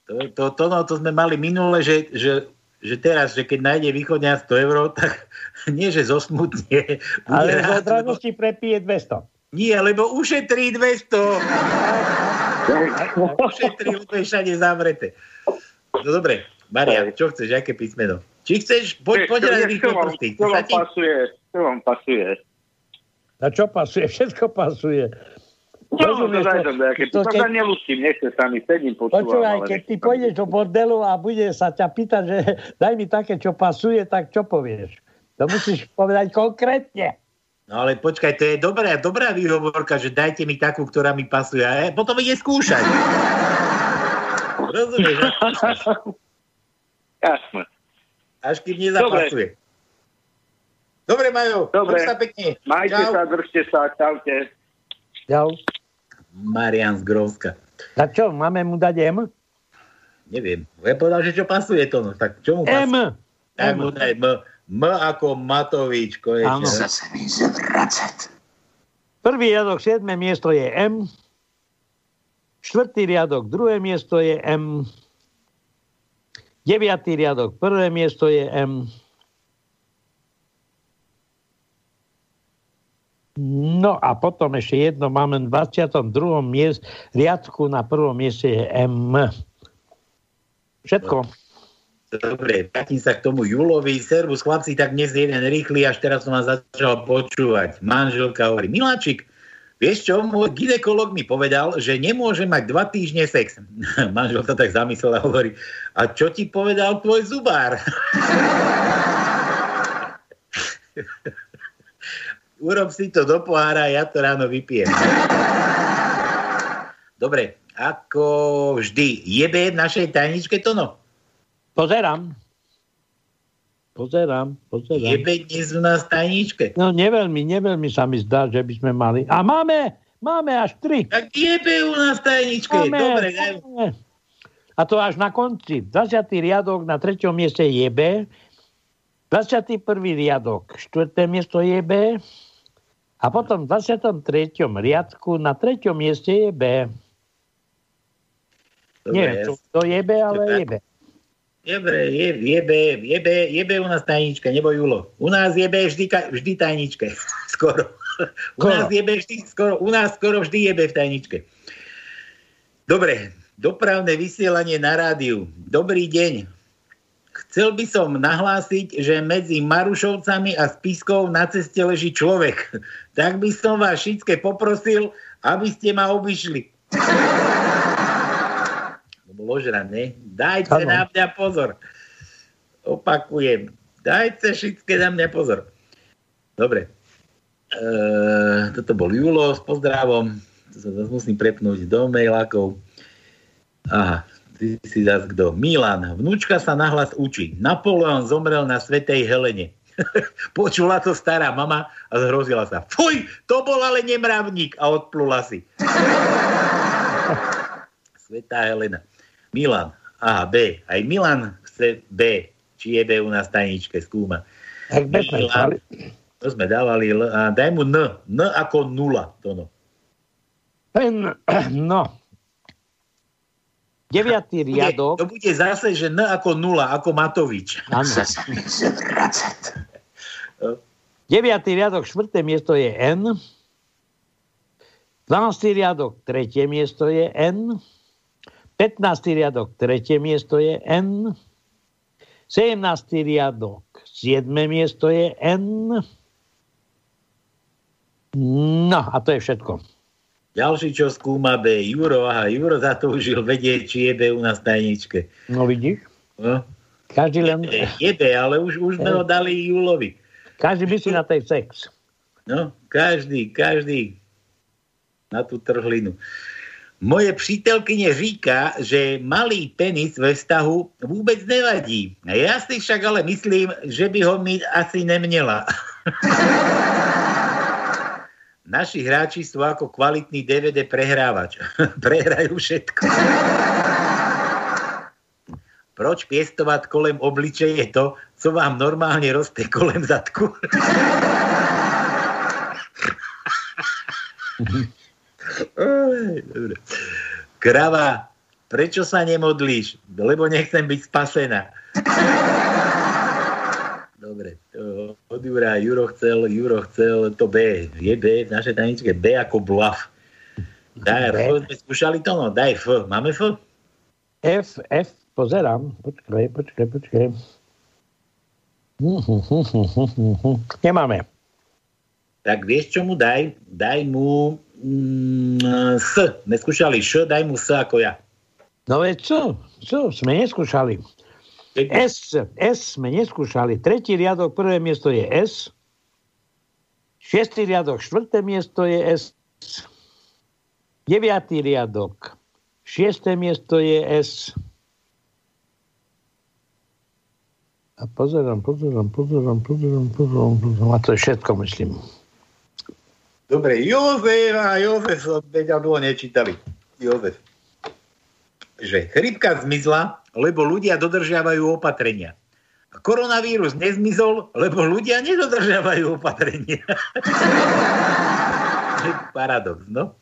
To, to, to, no, to sme mali minule, že, že, že teraz, že keď nájde východňa 100 eur, tak nie, že zosmutne. Ale z radosti prepije 200. Nie, lebo ušetrí 200. ušetrí, lebo je všade zavreté. No dobre, Marian, čo chceš, aké písmeno? Či chceš, poď, poď raz rýchlo prsty. Čo vám pasuje? Čo vám pasuje? Na čo pasuje? Všetko pasuje. No, to Rozumieš to? nejaké. To To keď- sa nelúčim, nechce sa mi, sedím, počúvam. Počúvaj, ale keď ty pôjdeš do bordelu a bude sa ťa pýtať, že daj mi také, čo pasuje, tak čo povieš? To musíš povedať konkrétne. No ale počkaj, to je dobrá, dobrá výhovorka, že dajte mi takú, ktorá mi pasuje. A potom ide skúšať. Rozumieš? Jasné. Až kým nezapasuje. Dobre, Majo. Dobre. Dobre. sa pekne. Majte Čau. sa, držte sa, čaute. Čau. Marian z Grovska. Tak čo, máme mu dať M? Neviem. Ja povedal, že čo pasuje to. No. Tak čo mu pasuje? M. Tak mu daj M. M ako Matovič. Áno. Konečne. Chce sa mi zvracať. Prvý riadok, siedme miesto je M. Štvrtý riadok, druhé miesto je M. Deviatý riadok, prvé miesto je M. No a potom ešte jedno máme v 22. miest, riadku na prvom mieste je M. Všetko. Dobre, vrátim sa k tomu Julovi. Servus, chlapci, tak dnes jeden rýchly, až teraz som vás začal počúvať. Manželka hovorí, Miláčik, vieš čo, môj ginekolog mi povedal, že nemôže mať dva týždne sex. Manželka tak zamyslela hovorí, a čo ti povedal tvoj zubár? Urob si to do pohára, ja to ráno vypijem. Dobre, ako vždy, jebe v našej tajničke to no? Pozerám. Pozerám, pozerám. Jebe dnes u nás v tajničke. No neveľmi, neveľmi sa mi zdá, že by sme mali. A máme, máme až tri. Tak jebe u nás tajničke. Máme, Dobre, máme. A to až na konci. 20. riadok na treťom mieste je B. 21. riadok, štvrté miesto je B. A potom v 23. riadku na treťom mieste je B. Dobre, Nie, to, to je B, ale je B. Dobre, je, jebe, jebe, jebe u nás tajnička, nebo Julo. U nás jebe vždy, vždy tajničke. Skoro. U Skoro. nás jebe vždy, skoro, u nás skoro vždy jebe v tajničke. Dobre, dopravné vysielanie na rádiu. Dobrý deň. Chcel by som nahlásiť, že medzi Marušovcami a Spiskou na ceste leží človek. Tak by som vás všetké poprosil, aby ste ma obišli. Ožrané. Dajte Áno. na mňa pozor. Opakujem. Dajte všetké na mňa pozor. Dobre. E, toto bol Julo s pozdravom. To sa zase musím prepnúť do mailákov. Aha, ty si zase kto? Milan. Vnúčka sa nahlas učí. Napoleon zomrel na Svetej Helene. Počula to stará mama a zhrozila sa. Fuj, to bol ale nemravník a odplula si. Svetá Helena. Milan. Aha, B. Aj Milan chce B. Či je B u nás tajničke, skúma. Tak Milan. To sme dávali. L, a daj mu N. N ako nula. To no. N, no. Deviatý Bude, riadok. to bude zase, že N ako nula, ako Matovič. Áno. Deviatý riadok, štvrté miesto je N. 12. riadok, tretie miesto je N. 15. riadok, tretie miesto je N. 17. riadok, 7. miesto je N. No, a to je všetko. Ďalší, čo skúma B. Juro, aha, Juro zatúžil vedieť, či je B u nás tajničke. No vidíš? No, Každý len... je, B, ale už, už sme ho dali Julovi. Každý myslí na tej sex. No, každý, každý na tú trhlinu. Moje přítelkyně říká, že malý penis ve vztahu vůbec nevadí. A Já si však ale myslím, že by ho mít asi neměla. Naši hráči sú ako kvalitný DVD prehrávač. Prehrajú všetko. Proč pěstovat kolem obličeje to, co vám normálně roste kolem zadku? Dobre. Krava, prečo sa nemodlíš? Lebo nechcem byť spasená. Dobre, od Jura, Juro chcel, Juro chcel to B. Je B v našej tajničke? B ako bluff. Daj, sme skúšali to, no, daj F. Máme F? F, F, pozerám. Počkaj, počkaj, počkaj. Nemáme. Tak vieš, čo mu daj? Daj mu mm, S. Neskúšali Š, daj mu S ako ja. No veď čo? Čo? Sme neskúšali. S, S sme neskúšali. Tretí riadok, prvé miesto je S. Šiestý riadok, štvrté miesto je S. Deviatý riadok, šiesté miesto je S. A pozerám, pozerám, pozerám, pozerám, pozerám, pozerám. A to je všetko, myslím. Dobre, Jozef a Jozef, veď dlho nečítali. Jozef. Že chrypka zmizla, lebo ľudia dodržiavajú opatrenia. A koronavírus nezmizol, lebo ľudia nedodržiavajú opatrenia. Paradox, no.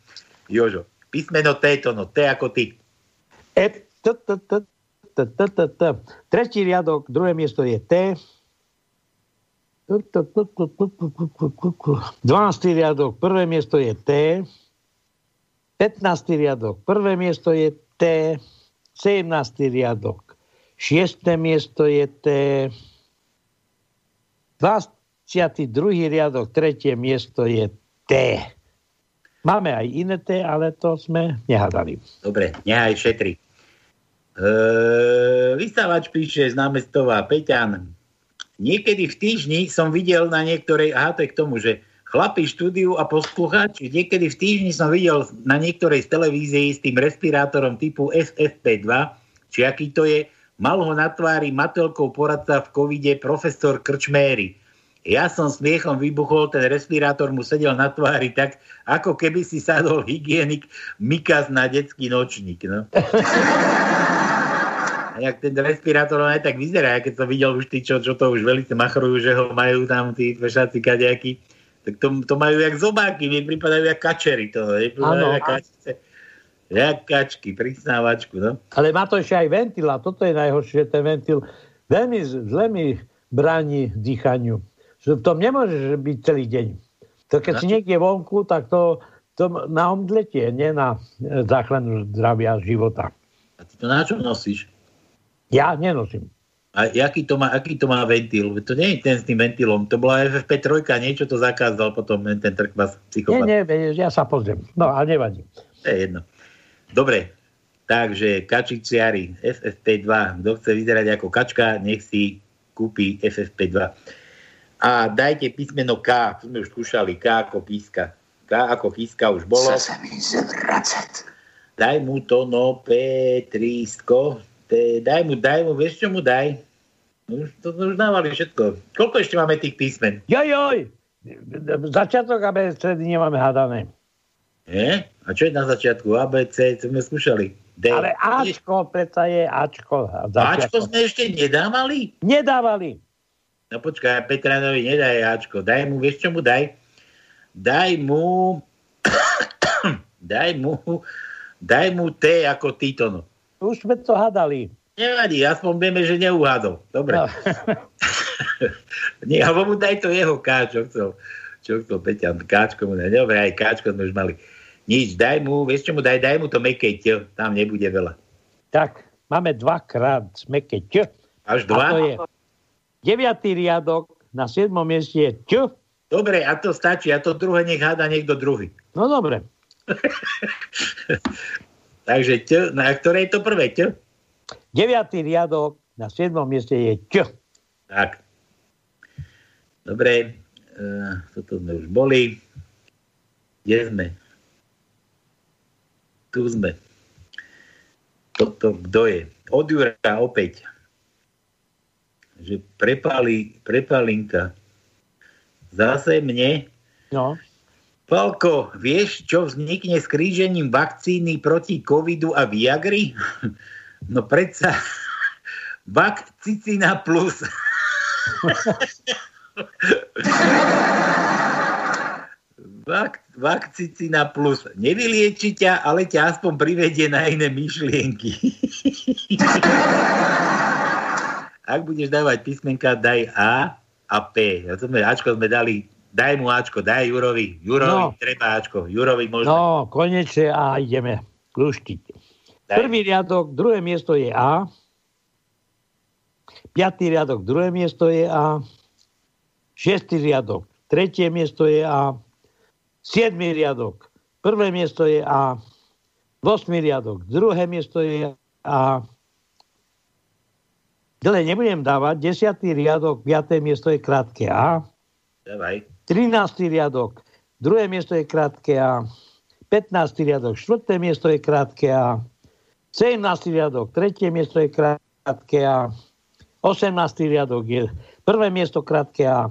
Jožo, písmeno T to, no T ako ty. Tretí riadok, druhé miesto je T. 12. riadok, prvé miesto je T. 15. riadok, prvé miesto je T. 17. riadok, 6. miesto je T. 22. riadok, tretie miesto je T. Máme aj iné T, ale to sme nehádali. Dobre, nehaj šetri. E, vystávač píše z námestová Peťan. Niekedy v týždni som videl na niektorej, aha, to je k tomu, že chlapi štúdiu a poslucháči, niekedy v týždni som videl na niektorej z televízií s tým respirátorom typu FFP2, či aký to je, mal ho na tvári matelkou poradca v covide profesor Krčméry. Ja som smiechom vybuchol, ten respirátor mu sedel na tvári tak, ako keby si sadol hygienik Mikas na detský nočník. No. Jak ten respirátor on aj tak vyzerá, keď som videl už tí, čo, čo to už veľmi machrujú, že ho majú tam tí fešáci kadejakí, tak to, to majú jak zobáky, mi pripadajú jak kačery. To, ne? Áno. Jak, kačky, prisnávačku. No. Ale má to ešte aj ventil a toto je najhoršie, ten ventil veľmi zle mi bráni dýchaniu. Že v tom nemôžeš byť celý deň. To keď si niekde vonku, tak to, to na omdletie, nie na e, záchranu zdravia života. A ty to na čo nosíš? Ja nenosím. A aký to, má, aký to má ventil? To nie je ten s tým ventilom. To bola FFP3, niečo to zakázal potom ten trkvas Nie, psychopat. nie, ja sa pozriem. No, a nevadí. To je jedno. Dobre, takže kačiciari FFP2. Kto chce vyzerať ako kačka, nech si kúpi FFP2. A dajte písmeno K, to sme už skúšali, K ako píska. K ako píska už bolo. Chce sa mi zvracať. Daj mu to, no, Petrisko. Te, daj mu, daj mu, vieš čo mu daj? Už, to už dávali všetko. Koľko ešte máme tých písmen? Joj, joj! Začiatok ABCD nemáme hádané. Nie? A čo je na začiatku? A, B, C, co sme skúšali? D. Ale Ačko, predsa je Ačko. a. Ačko sme ešte nedávali? Nedávali. No počkaj, Petranovi nedaj Ačko. Daj mu, vieš čo mu daj? Daj mu... daj mu... Daj mu T ako Titono. Už sme to hádali. Nevadí, aspoň vieme, že neuhádol. Dobre. No. Nie, alebo mu daj to jeho K, čo chcel. Čo chcel Peťan, Káčko mu daj. Dobre, aj Káčko sme už mali. Nič, daj mu, vieš čo mu daj, daj mu to meké T, tam nebude veľa. Tak, máme dvakrát smeké Č. Až A dva? to je deviatý riadok, na siedmom mieste je Č. Dobre, a to stačí, a to druhé nech háda niekto druhý. No dobre. Takže T, na ktoré je to prvé T? Deviatý riadok, na siedmom mieste je Č. Tak. Dobre, e, toto sme už boli. Kde sme? Tu sme. Toto kto je? Od Jura opäť. Že prepali, prepalinka. Zase mne. No. Palko, vieš, čo vznikne s krížením vakcíny proti covidu a Viagry? No predsa vakcicina plus. Vak, vakcicina plus. Nevylieči ťa, ale ťa aspoň privedie na iné myšlienky. Ak budeš dávať písmenka, daj A a P. Ja Ačko sme dali, daj mu Ačko, daj Jurovi. Jurovi No. treba Ačko. Jurovi možno. No, konečne a ideme kluštiť. Prvý riadok, druhé miesto je A. Piatý riadok, druhé miesto je A. Šiestý riadok, tretie miesto je A, 7 riadok, prvé miesto je A, 8 riadok, druhé miesto je A, Dle nebudem dávať, 10. riadok, 5. miesto je krátke A, Dávaj. 13. riadok, druhé miesto je krátke A, 15. riadok, štvrté miesto je krátke A, 17. riadok, tretie miesto je krátke A, 18. riadok je prvé miesto krátke A,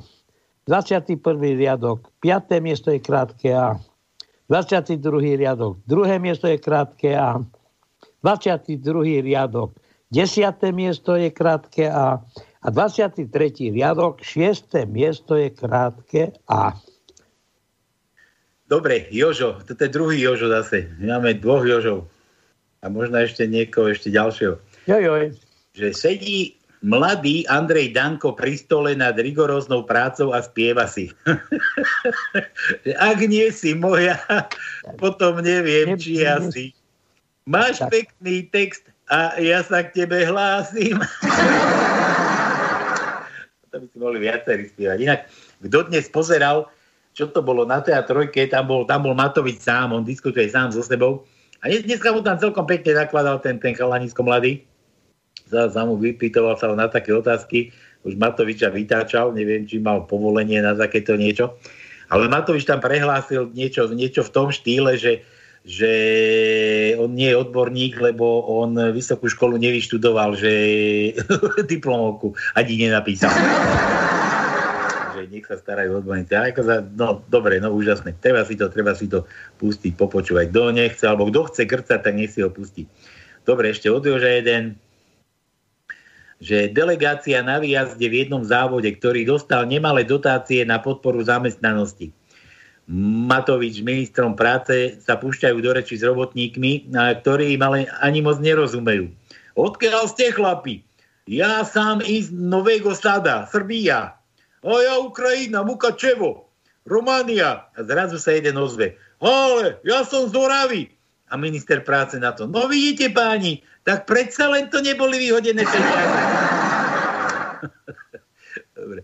21. riadok, 5. miesto je krátke A, 22. riadok, druhé miesto je krátke A, 22. riadok, 10. miesto je krátke A a 23. riadok, 6. miesto je krátke A. Dobre, Jožo, toto je druhý Jožo zase. Máme dvoch Jožov. A možno ešte niekoho, ešte ďalšieho. Jojoj. Že sedí mladý Andrej Danko pri stole nad rigoróznou prácou a spieva si. Ak nie si moja, potom neviem, či ja si. Máš pekný text a ja sa k tebe hlásim. to by si mohli viacerí spievať. Inak, kto dnes pozeral, čo to bolo na teatrojke, tam bol, tam bol Matovič sám, on diskutuje sám so sebou. A dnes, dneska mu tam celkom pekne nakladal ten, ten chalanisko mladý. Za, za mu vypýtoval sa na také otázky. Už Matoviča vytáčal, neviem, či mal povolenie na takéto niečo. Ale Matovič tam prehlásil niečo, niečo v tom štýle, že, že on nie je odborník, lebo on vysokú školu nevyštudoval, že diplomovku ani nenapísal. že nech sa starajú odborníci. Ako za, no dobre, no úžasné. Treba si to, treba si to pustiť, popočúvať. Kto nechce, alebo kto chce krcať, tak nech si ho pustí. Dobre, ešte od jeden že delegácia na výjazde v jednom závode, ktorý dostal nemalé dotácie na podporu zamestnanosti. Matovič s ministrom práce sa púšťajú do reči s robotníkmi, ktorí im ale ani moc nerozumejú. Odkiaľ ste chlapi? Ja sám iz Nového Sada, Srbija. A ja Ukrajina, Mukačevo, Románia. A zrazu sa jeden ozve. Ale ja som z Oravy. A minister práce na to. No vidíte páni, tak predsa len to neboli vyhodené peniaze. Dobre.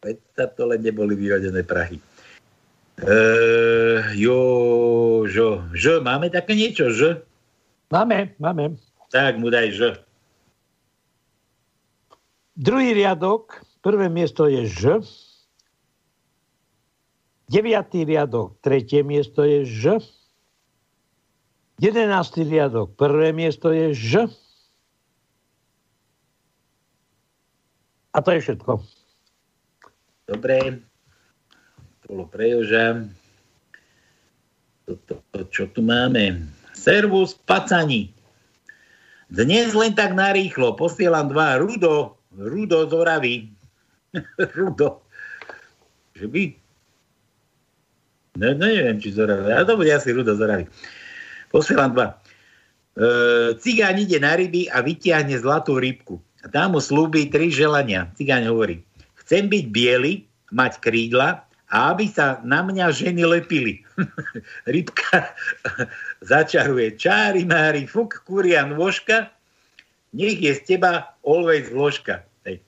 Predsa to len neboli vyhodené prahy. Uh, jo, žo, ž, máme také niečo, ž? Máme, máme. Tak mu daj ž. Druhý riadok, prvé miesto je Ž. Deviatý riadok, tretie miesto je Ž. Jedenáctý riadok, prvé miesto je Ž. A to je všetko. Dobre. To bolo pre Joža. Toto, čo tu máme? Servus Pacani. Dnes len tak narýchlo posielam dva Rudo, Rudo z Oravy. Rudo. Že by? Ne, neviem, či z Oravy. A to bude asi Rudo z Oravy. Posielam dva. E, cigán ide na ryby a vytiahne zlatú rybku. Tam mu slúbi tri želania. Cigáň hovorí, chcem byť biely, mať krídla a aby sa na mňa ženy lepili. Rybka začaruje čári mári, fuk, kuria, nôžka, nech je z teba always vložka. Hej.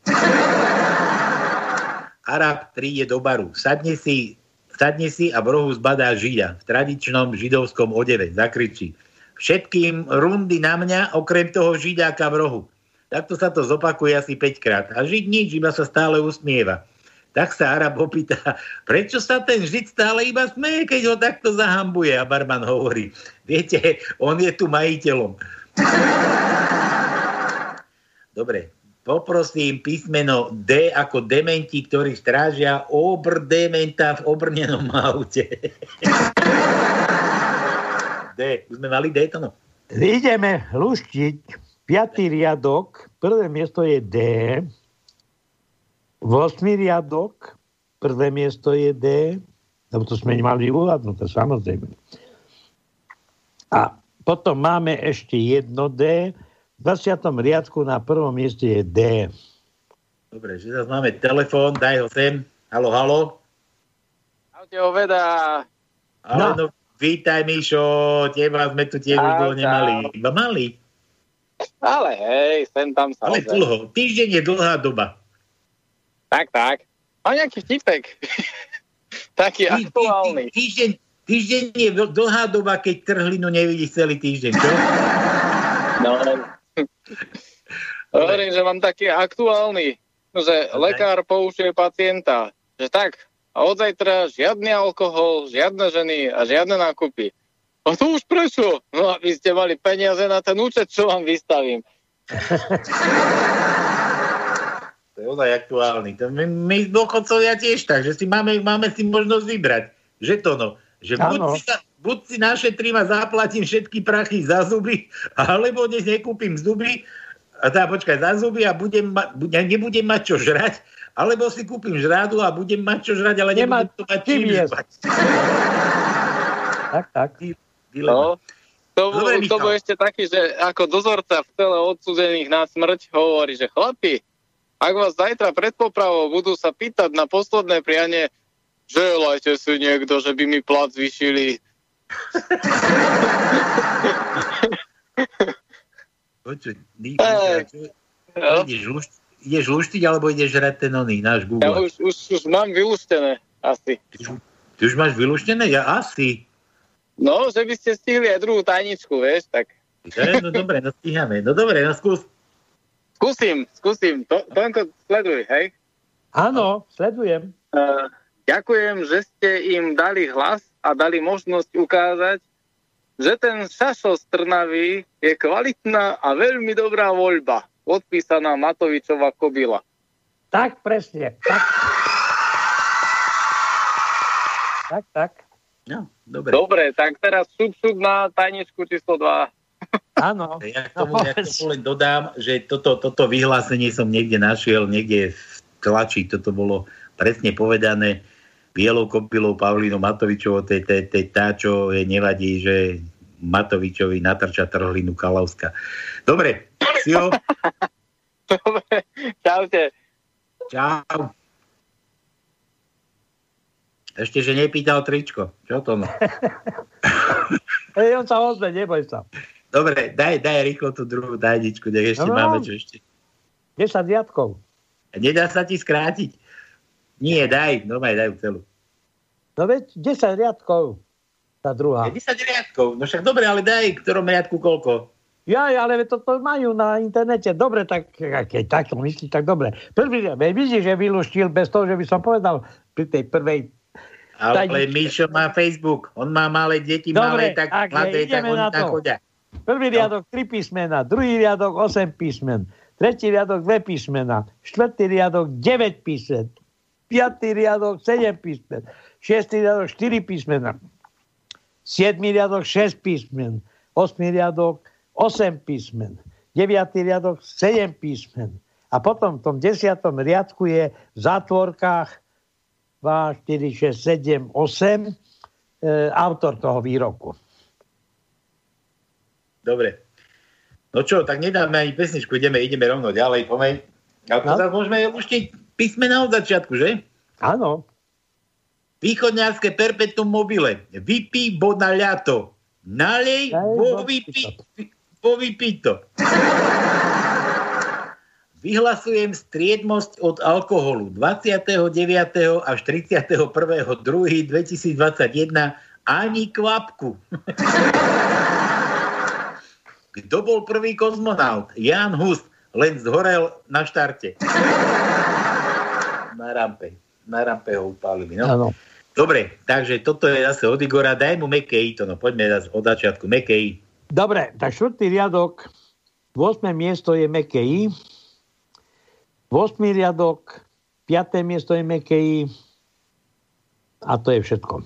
Arab príde do baru, sadne si, sadne si a v rohu zbadá žida v tradičnom židovskom odeve, zakričí. Všetkým rundy na mňa, okrem toho židáka v rohu. Takto sa to zopakuje asi 5 krát. A žid nič, iba sa stále usmieva. Tak sa Arab opýta, prečo sa ten žid stále iba smeje, keď ho takto zahambuje? A barman hovorí, viete, on je tu majiteľom. Dobre, poprosím písmeno D ako dementi, ktorí strážia obr dementa v obrnenom aute. D, už sme mali D to no. Ideme luštiť. Piatý riadok, prvé miesto je D. Vosmý riadok, prvé miesto je D. Lebo to sme nemali uhadnuté, samozrejme. A potom máme ešte jedno D. V 20. riadku na prvom mieste je D. Dobre, že zase máme telefón, daj ho sem. Halo, halo. Ahojte, Oveda. Ale no. no vítaj, Mišo, teba sme tu tiež už dlho nemali. Iba mali. Ale hej, sem tam sa. Ale dlho. Týždeň je dlhá doba. Tak, tak. Mám nejaký vtipek. Taký Tý- tý- aktuálny. tý- Týždeň, týždeň je dlhá doba, keď trhlinu nevidíš celý týždeň, čo? No, hovorím, že mám taký aktuálny, že lekár poučuje pacienta, že tak, a od zajtra žiadny alkohol, žiadne ženy a žiadne nákupy. A to už prečo? No aby ste mali peniaze na ten účet, čo vám vystavím. To je ozaj aktuálny. To my, my dôchodcovia tiež tak, že si máme, máme si možnosť vybrať. Že to no. Že buď si, buď si našetrím a zaplatím všetky prachy za zuby, alebo dnes nekúpim zuby, a teda počkaj, za zuby a budem ma, bu- ne- nebudem mať čo žrať, alebo si kúpim žrádu a budem mať čo žrať, ale Nemá nebudem to mať čím jesť. žrať. Tak, tak. Dilema. No, to, bol, Dobre, to Michal. bol ešte taký, že ako dozorca v tele odsúdených na smrť hovorí, že chlapi, ak vás zajtra pred popravou budú sa pýtať na posledné prianie, želajte si niekto, že by mi plat zvyšili. Jo. ideš, luštiť, alebo ideš oný, náš Ja Google? už, už, už mám vylúštené asi. Ty už máš vylúštené? Ja asi. No, že by ste stihli aj druhú tajničku, vieš, tak Že? No dobre, no stíhame. No dobre, no skús. Skúsim, skúsim. To, Tonko, sleduj, hej. Áno, sledujem. Uh, ďakujem, že ste im dali hlas a dali možnosť ukázať, že ten Šašo z Trnavy je kvalitná a veľmi dobrá voľba. Podpísaná Matovičová kobila. Tak, presne. Tak, tak. tak. No, dobre. Dobre, tak teraz šup, šup na tajničku číslo 2. Áno. Ja k tomu, len dodám, že toto, toto vyhlásenie som niekde našiel, niekde v tlači, toto bolo presne povedané bielou kopilou Pavlínou Matovičovou, tej, tej, tej, tá, čo je nevadí, že Matovičovi natrča trhlinu Kalavska. Dobre, Sio, Dobre, čaute. čau. Ešte, že nepýtal tričko. Čo to no? Ej, on sa ozve, neboj sa. Dobre, daj, daj rýchlo tú druhú tajničku, nech ešte No, máme čo ešte. 10 riadkov. Nedá sa ti skrátiť? Nie, daj, normálne daj celú. No veď 10 riadkov. Tá druhá. Je 10 riadkov, no však dobre, ale daj, ktorom riadku koľko. Ja, ale toto majú na internete. Dobre, tak keď takto myslíš, tak dobre. Prvý vidíš, že vylúštil bez toho, že by som povedal pri tej prvej Ale. Mišo má Facebook, on má malé deti, malé, Dobre, tak tak mladé, tak oni na to. chodia. Prvý riadok 3 písmena, druhý riadok 8 písmen, tretí riadok 2 písmena, štvrtý riadok 9 písmen, piatý riadok 7 písmen, šiestý riadok 4 písmena, siedmý riadok 6 písmen, osmý riadok 8 písmen, deviatý riadok 7 písmen. A potom v tom desiatom riadku je v zátvorkách 2, 4, 6, 7, 8 e, autor toho výroku. Dobre. No čo, tak nedáme ani pesničku, ideme, ideme rovno ďalej, pomeň. A No. sa môžeme luštiť písmena od začiatku, že? Áno. Východňarské perpetuum mobile. Vypí bo na ľato. Nalej vo vypito. Vyhlasujem striedmosť od alkoholu 29. až 31. 2. 2021 ani kvapku. Kto bol prvý kozmonaut? Jan Hus. Len zhorel na štarte. Na rampe. Na rampe ho upálili. No? Áno. Dobre, takže toto je zase od Igora. Daj mu Mekej to, no poďme zase od začiatku. Mekej. Dobre, tak štvrtý riadok, 8. miesto je Mekej, 8. riadok, 5. miesto je Mekej a to je všetko.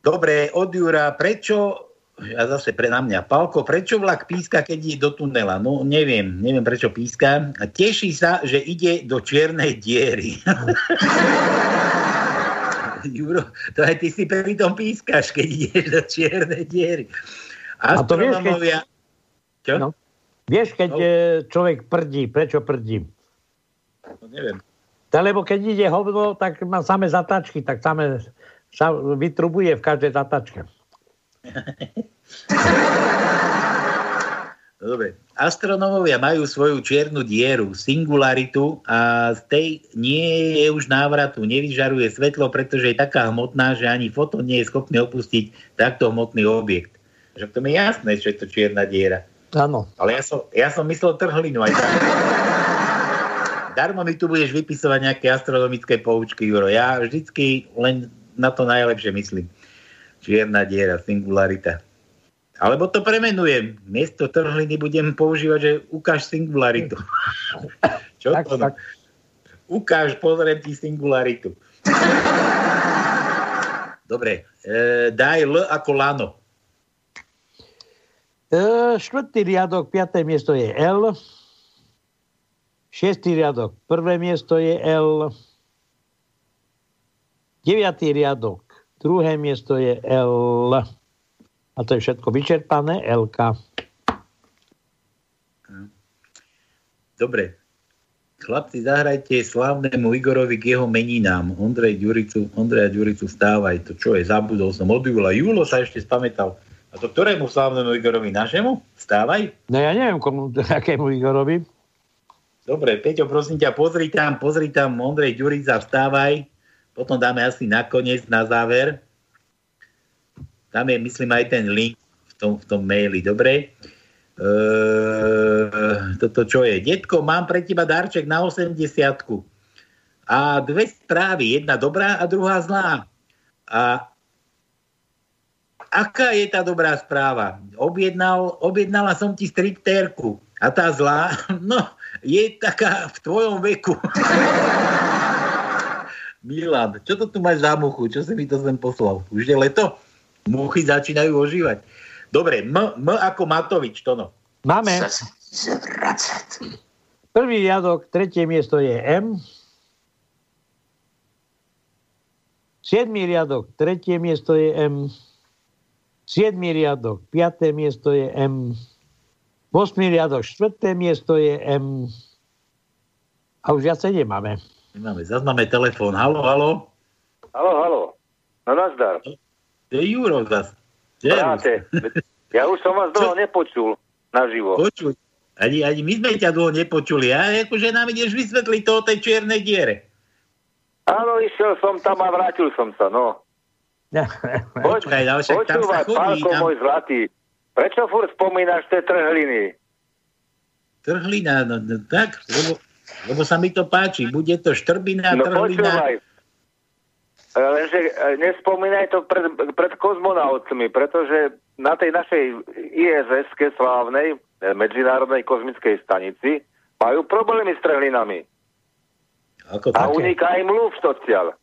Dobre, od Jura, prečo, a zase pre na mňa, Palko, prečo vlak píska, keď ide do tunela? No neviem, neviem prečo píska. Teší sa, že ide do čiernej diery. Juro, to aj ty si pri tom pískaš, keď ideš do čiernej diery. A to vieš, keď- Astronomovia... Čo? No. Vieš, keď No. no. človek prdí, prečo prdí? No, neviem. Tak, lebo keď ide hovno, tak má samé zatačky, tak samé sa vytrubuje v každej zatačke. Dobre. Astronómovia majú svoju čiernu dieru, singularitu a z tej nie je už návratu, nevyžaruje svetlo, pretože je taká hmotná, že ani fotón nie je schopný opustiť takto hmotný objekt. Že to mi je jasné, že je to čierna diera. Áno. Ale ja som, ja som myslel trhlinu aj tak. Darmo mi tu budeš vypisovať nejaké astronomické poučky, Juro. Ja vždycky len na to najlepšie myslím. Čierna diera, singularita. Alebo to premenujem. Miesto trhliny budem používať, že ukáž singularitu. Čo Tak, to? tak. Ukáž, pozriem ti singularitu. Dobre, e, daj L ako lano. E, štvrtý riadok, piaté miesto je L. Šiestý riadok, prvé miesto je L. Deviatý riadok, druhé miesto je L. A to je všetko vyčerpané, LK. Dobre. Chlapci, zahrajte slávnemu Igorovi k jeho meninám. Ondrej Ďuricu, Ondreja Ďuricu stávaj. To čo je, zabudol som od Júla. Júlo sa ešte spamätal. A to ktorému slávnemu Igorovi? Našemu? Stávaj? No ja neviem, komu, akému Igorovi. Dobre, Peťo, prosím ťa, pozri tam, pozri tam Ondrej Ďurica, vstávaj. Potom dáme asi nakoniec, na záver. Tam je, myslím, aj ten link v tom, v tom maili, dobre? Eee, toto čo je? Detko, mám pre teba darček na 80 A dve správy, jedna dobrá a druhá zlá. A aká je tá dobrá správa? Objednal, objednala som ti striptérku. A tá zlá, no, je taká v tvojom veku. Milan, čo to tu máš za muchu? Čo si mi to sem poslal? Už je leto? Muchy začínajú ožívať. Dobre, M, M ako Matovič, Tono. Máme. Prvý riadok, tretie miesto je M. Siedmý riadok, tretie miesto je M. Siedmý riadok, piaté miesto je M. Osmý riadok, štvrté miesto je M. A už viacej nemáme. Nemáme, zase máme telefón. Halo, halo. Halo, halo. No nazdar. To je Juro je Bráte, ja už som vás dlho nepočul naživo. Počuť. Ani, ani my sme ťa dlho nepočuli. A akože nám ideš vysvetliť to o tej čiernej diere. Áno, išiel som tam a vrátil som sa, no. Počkaj, ale však tam sa chodí. pálko Tam... môj zlatý. Prečo furt spomínaš tie trhliny? Trhlina, no, no tak, lebo, lebo sa mi to páči. Bude to štrbina, No trhlina. počúvaj. Lenže e, nespomínaj to pred, pred kozmonautmi, pretože na tej našej ISS slávnej, e, Medzinárodnej kozmickej stanici, majú problémy s trhlinami. Ako A také? uniká im lúč odtiaľ.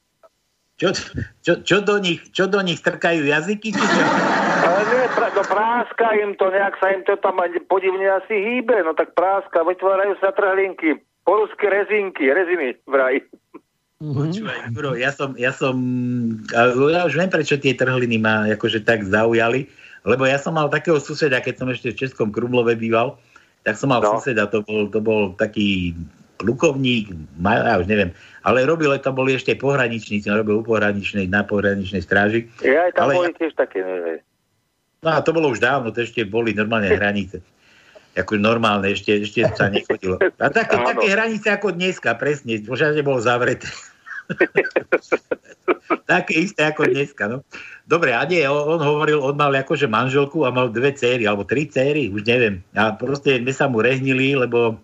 Čo, čo, čo, do nich, čo do nich strkajú jazyky? Či čo? Ale nie, pra, no práska im to, nejak sa im to tam podivne asi hýbe, no tak práska, vytvárajú sa trhlinky, polské rezinky, reziny vraj. Počúvaj, Juro, ja som, ja som, ja už viem, prečo tie trhliny ma akože tak zaujali, lebo ja som mal takého suseda, keď som ešte v Českom Krumlove býval, tak som mal no. suseda, to bol, to bol taký plukovník, ja už neviem, ale robil, to boli ešte pohraničníci, on robil u pohraničnej, na pohraničnej stráži. Ja aj tam Ale boli tiež také, neviem. No a to bolo už dávno, to ešte boli normálne hranice. Ako normálne, ešte, ešte sa nechodilo. A Áno. také hranice ako dneska, presne, všade bolo zavreté. také isté ako dneska, no. Dobre, a nie, on, on hovoril, on mal akože manželku a mal dve céry, alebo tri céry, už neviem. A proste my sa mu rehnili, lebo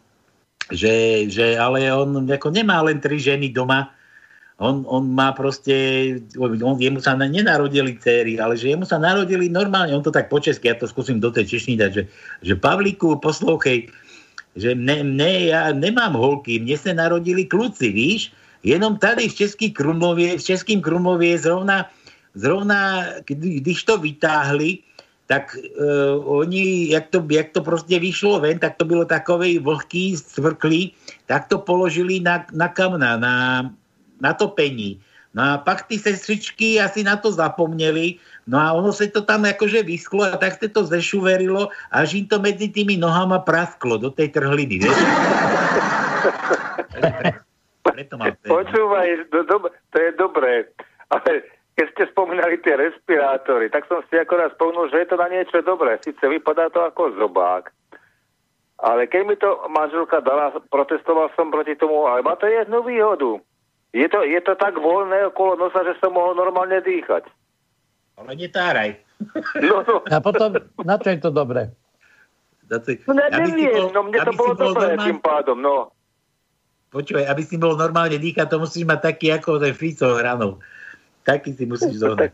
že, že ale on ako nemá len tri ženy doma, on, on má proste, on, jemu sa na- nenarodili céry, ale že jemu sa narodili normálne, on to tak po česky, ja to skúsim do tej češtiny dať, že, že Pavlíku, poslouchej, že mne, mne, ja nemám holky, mne sa narodili kluci, víš, jenom tady v Český Krumlově, v Českým Krumlově zrovna, zrovna, kdy- když to vytáhli, tak uh, oni, jak to, jak to prostě vyšlo ven, tak to bylo takovej vlhký, stvrklý, tak to položili na, na kamna, na, na topení. No a pak ty sestřičky asi na to zapomněli, no a ono se to tam jakože vysklo a tak se to zešuverilo, až jim to mezi tými nohama prasklo do tej trhliny, vieš? Preto mám Počúvaj, do, do, to je dobré. Ale keď ste spomínali tie respirátory, tak som si akorát spomenul, že je to na niečo dobré. Sice vypadá to ako zobák, Ale keď mi to manželka dala, protestoval som proti tomu, ale má to jednu výhodu. Je to, je to tak voľné okolo nosa, že som mohol normálne dýchať. Ale netáraj. No, no. A potom, na čo je to dobré? No ne, neviem, no mne to bolo si bol dobré normálny- tým pádom, no. Počúvaj, aby si bol normálne dýchať, to musíš mať taký ako ten Fico hranou. Taký si musíš zohnať.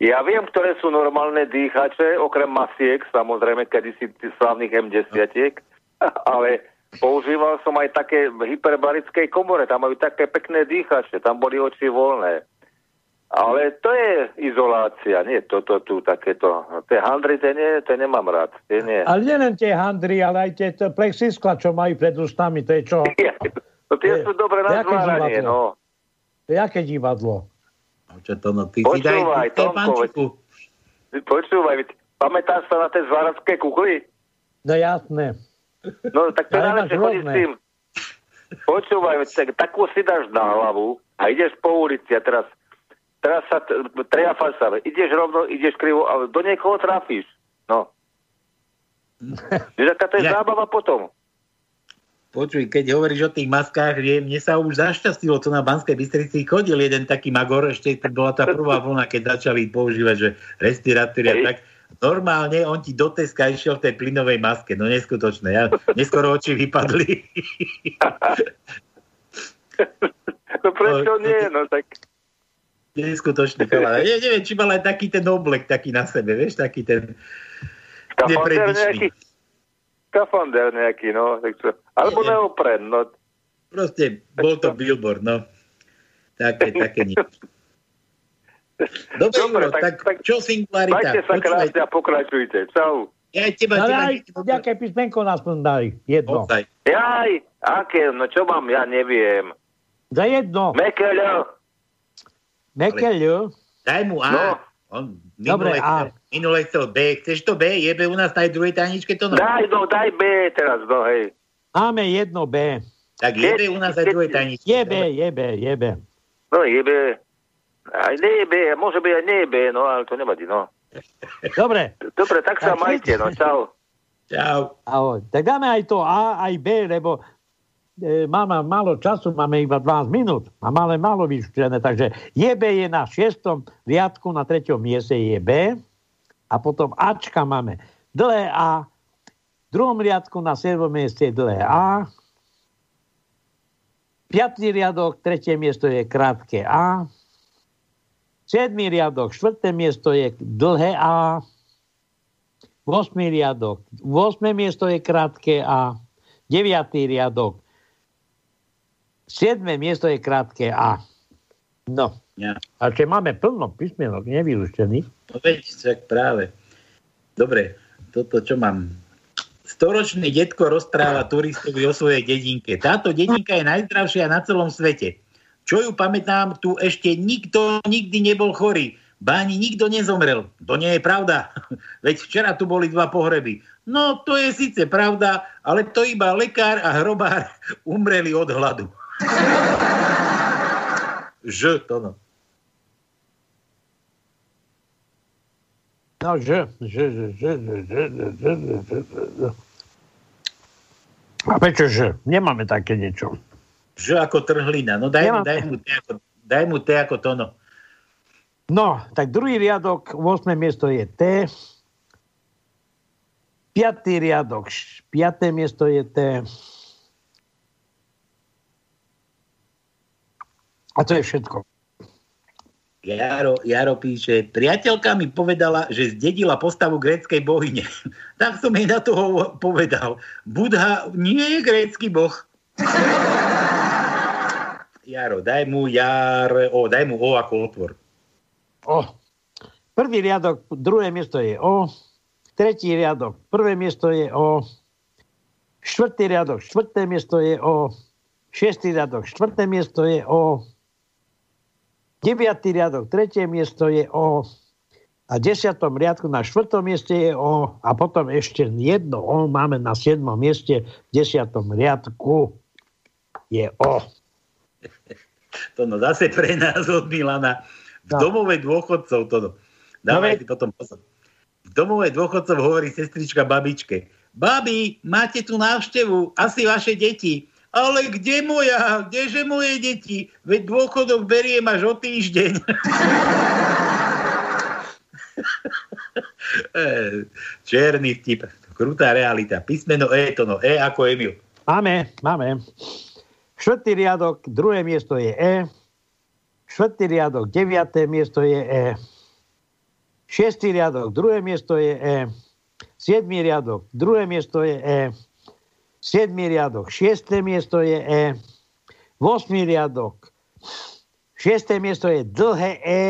Ja viem, ktoré sú normálne dýchače, okrem masiek, samozrejme, kedysi tých slavných M10, ale používal som aj také v hyperbarickej komore, tam majú také pekné dýchače, tam boli oči voľné. Ale to je izolácia, nie toto tu, takéto. Tie handry, tie, nie, tie nemám rád. Tie nie. Ale nielen tie handry, ale aj tie plexiskla, čo majú pred ústami, to je čo? No tie sú dobre na divadlo? no. To je aké divadlo? Čo to, no, ty si daj Počúvaj, ty Tomko. Počúvaj, pamätáš sa na tie zváradské kukly? No jasné. No tak to Ale najlepšie chodiť s tým. Počúvaj, tak, takú si dáš na hlavu a ideš po ulici a teraz, teraz sa triafaš sa, ideš rovno, ideš krivo a do niekoho trafíš. No. Že to je Ja- zábava potom. Počuj, keď hovoríš o tých maskách, že mne sa už zašťastilo, to na Banskej Bystrici chodil jeden taký magor, ešte to bola tá prvá vlna, keď začali používať, že respirátory a tak. Normálne on ti do Teska išiel v tej plynovej maske, no neskutočné. Ja, neskoro oči vypadli. No prečo nie? No tak Neskutočný chalán. Neviem, či mal aj taký ten oblek taký na sebe, vieš, taký ten nepredičný. Skafander nejaký, no. Tak čo, alebo neopren, no. Proste bol to billboard, no. Také, také nič. Dobre, Dobre, Juro, tak, tak, čo singularita? Majte sa krásne a pokračujte. Čau. Ja aj teba, Ale teba, aj nejaké písmenko nás dali. Jedno. Ozaj. Jaj, aké, no čo mám, ja neviem. Za jedno. Mekeľo. Mekeľu. Daj mu A. No. On Dobre, minule, A. chcel, minule chcel B. Chceš to B? Je B u nás na druhej tajničke to no? Daj, no, daj B teraz, no, hej. Máme jedno B. Tak je B u nás na druhej tajničke. Je B, je B, je B. No, je B. Aj nie je B, môže byť aj B, no, ale to nevadí, no. Dobre. Dobre, tak sa majte, no, čau. Čau. Ahoj. Tak dáme aj to A, aj B, lebo e, máme málo času, máme iba 12 minút a máme málo vyšetrené, takže JB je na šiestom riadku, na treťom mieste je B a potom Ačka máme dlhé A, v druhom riadku na 7. mieste je dlhé A, piatý riadok, tretie miesto je krátke A, siedmý riadok, štvrté miesto je dlhé A, 8. riadok. 8. miesto je krátke A. 9. riadok. 7. miesto je krátke A. No. Ja. A čiže máme plno písmenok nevylúštených. No veď, však práve. Dobre, toto čo mám? Storočný detko rozpráva turistovi o svojej dedinke. Táto dedinka je najzdravšia na celom svete. Čo ju pamätám, tu ešte nikto nikdy nebol chorý. Ani nikto nezomrel. To nie je pravda. Veď včera tu boli dva pohreby. No, to je síce pravda, ale to iba lekár a hrobár umreli od hladu. Ž, to no. No, že, že, že, že, že, že, že, že, že. A prečo že? Nemáme také niečo. Ž ako trhlina. No daj, mu, Nemám- daj, mu, T ako, daj mu T ako tono. No, tak druhý riadok, 8. miesto je T. Piatý riadok, š- piaté miesto je T. A to je všetko. Jaro, Jaro píše, priateľka mi povedala, že zdedila postavu gréckej bohyne. tak som jej na toho povedal. Budha nie je grécky boh. Jaro, daj mu jar, o, daj mu O ako otvor. O. Prvý riadok, druhé miesto je O. Tretí riadok, prvé miesto je O. Štvrtý riadok, štvrté miesto je O. Šiestý riadok, štvrté miesto je O. Deviatý riadok, tretie miesto je O. A desiatom riadku na štvrtom mieste je O. A potom ešte jedno O máme na siedmom mieste, v desiatom riadku je O. To no zase pre nás od Milana. V No. domove dôchodcov to no. Dávaj si potom pozor. V domove dôchodcov hovorí sestrička babičke. Babi, máte tu návštevu, asi vaše deti. Ale kde moja? Kdeže moje deti? Veď dôchodok beriem až o týždeň. Eh, Černý vtip. Krutá realita. Písmeno E to no. E ako Emil. Máme, máme. Štvrtý riadok, druhé miesto je E. Štvrtý riadok, deviaté miesto je E. Šiestý riadok, druhé miesto je E. Siedmý riadok, druhé miesto je E. Siedmý riadok, šiesté miesto je E. Vosmý riadok, šiesté miesto je dlhé E,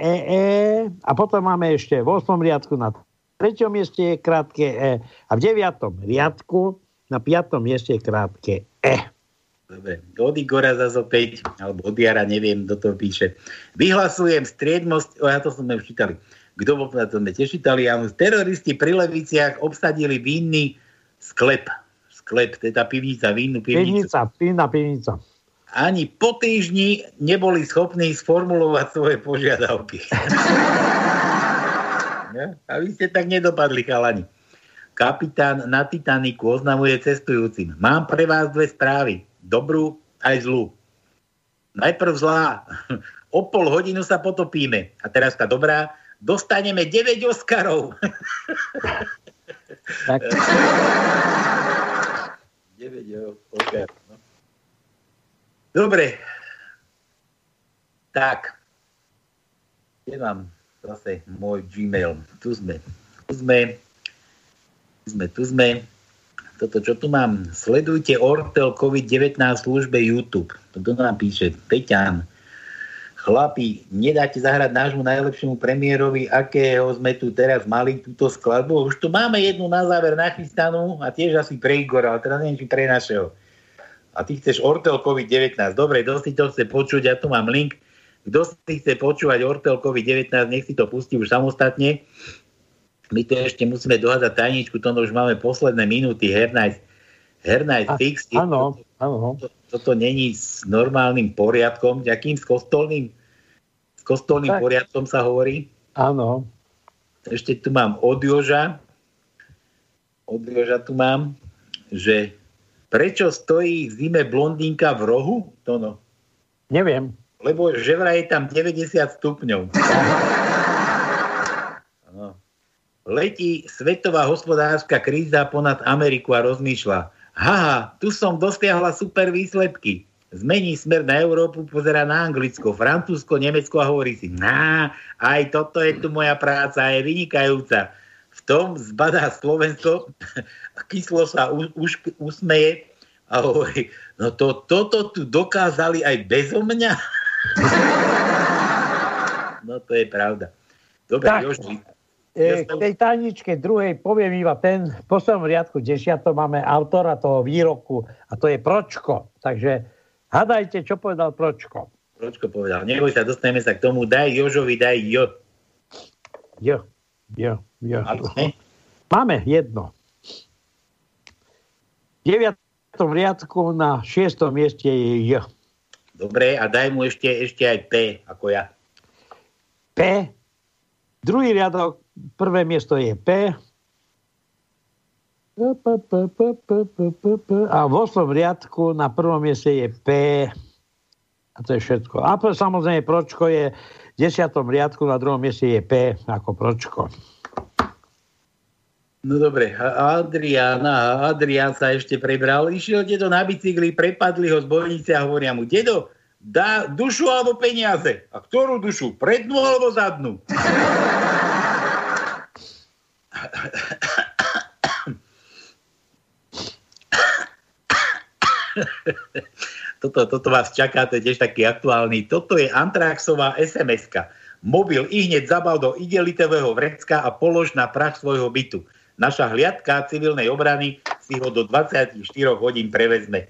E, E. A potom máme ešte v osmom riadku na treťom mieste je krátke E. A v deviatom riadku na piatom mieste je krátke E. Dobre, od Igora zase opäť, alebo od Jara, neviem, kto to píše. Vyhlasujem striednosť, o, ja to sme už čítali. Kto bol to sme tiež čítali, áno, teroristi pri Leviciach obsadili vinný sklep. Sklep, tá pivnica, vinnú pivnicu. Pivnica, pivná pivnica. Ani po týždni neboli schopní sformulovať svoje požiadavky. Ja? A vy ste tak nedopadli, chalani. Kapitán na Titaniku oznamuje cestujúcim. Mám pre vás dve správy. Dobrú aj zlú. Najprv zlá. O pol hodinu sa potopíme. A teraz tá dobrá. Dostaneme 9 Oscarov. Tak. 9 Oscarov. No. Dobre. Tak. Kde mám zase môj Gmail? Tu sme. Tu sme. Tu sme, tu sme. Toto, čo tu mám? Sledujte Ortel COVID-19 v službe YouTube. Toto nám píše Peťan. Chlapi, nedáte zahrať nášmu najlepšiemu premiérovi, akého sme tu teraz mali túto skladbu. Už tu máme jednu na záver nachystanú a tiež asi pre Igora, ale teraz neviem, či pre našeho. A ty chceš Ortel COVID-19. Dobre, si to chce počuť, ja tu mám link. Kto si chce počúvať Ortel COVID-19, nech si to pustí už samostatne. My to ešte musíme dohádať tajničku, to už máme posledné minúty. Hernajs, Hernajs fix. Áno, áno. Toto, toto není s normálnym poriadkom, akým s kostolným, s kostolným Tak. poriadkom sa hovorí. Áno. Ešte tu mám od Joža. Od Joža tu mám, že prečo stojí v zime blondínka v rohu? To no. Neviem. Lebo že vraj je tam 90 stupňov. Letí svetová hospodárska kríza ponad Ameriku a rozmýšľa. Haha, tu som dosiahla super výsledky. Zmení smer na Európu, pozera na Anglicko, Francúzsko, Nemecko a hovorí si, na, aj toto je tu moja práca, je vynikajúca. V tom zbadá Slovensko, kyslo sa u, už, usmeje a hovorí, no to, toto tu dokázali aj bezo mňa. No to je pravda. Dobre. Joži, E, k tej tajničke druhej poviem iba ten, v poslednom riadku desiatom máme autora toho výroku a to je Pročko. Takže hadajte, čo povedal Pročko. Pročko povedal, neboj sa, dostaneme sa k tomu, daj Jožovi, daj Jo. Jo, jo, jo. Máme? Jedno. V deviatom riadku na šiestom mieste je J. Dobre, a daj mu ešte, ešte aj P, ako ja. P. Druhý riadok, prvé miesto je P. A v osmom riadku na prvom mieste je P. A to je všetko. A po- samozrejme Pročko je v desiatom riadku, na druhom mieste je P ako Pročko. No dobre, a Adrián sa ešte prebral, išiel dedo na bicykli, prepadli ho z bojnice a hovoria mu, dedo, dá dušu alebo peniaze? A ktorú dušu? Prednú alebo zadnú? toto, toto vás čaká, to je tiež taký aktuálny. Toto je Antraxová SMS-ka. Mobil i hneď zabal do igelitového vrecka a polož na prach svojho bytu. Naša hliadka civilnej obrany si ho do 24 hodín prevezme.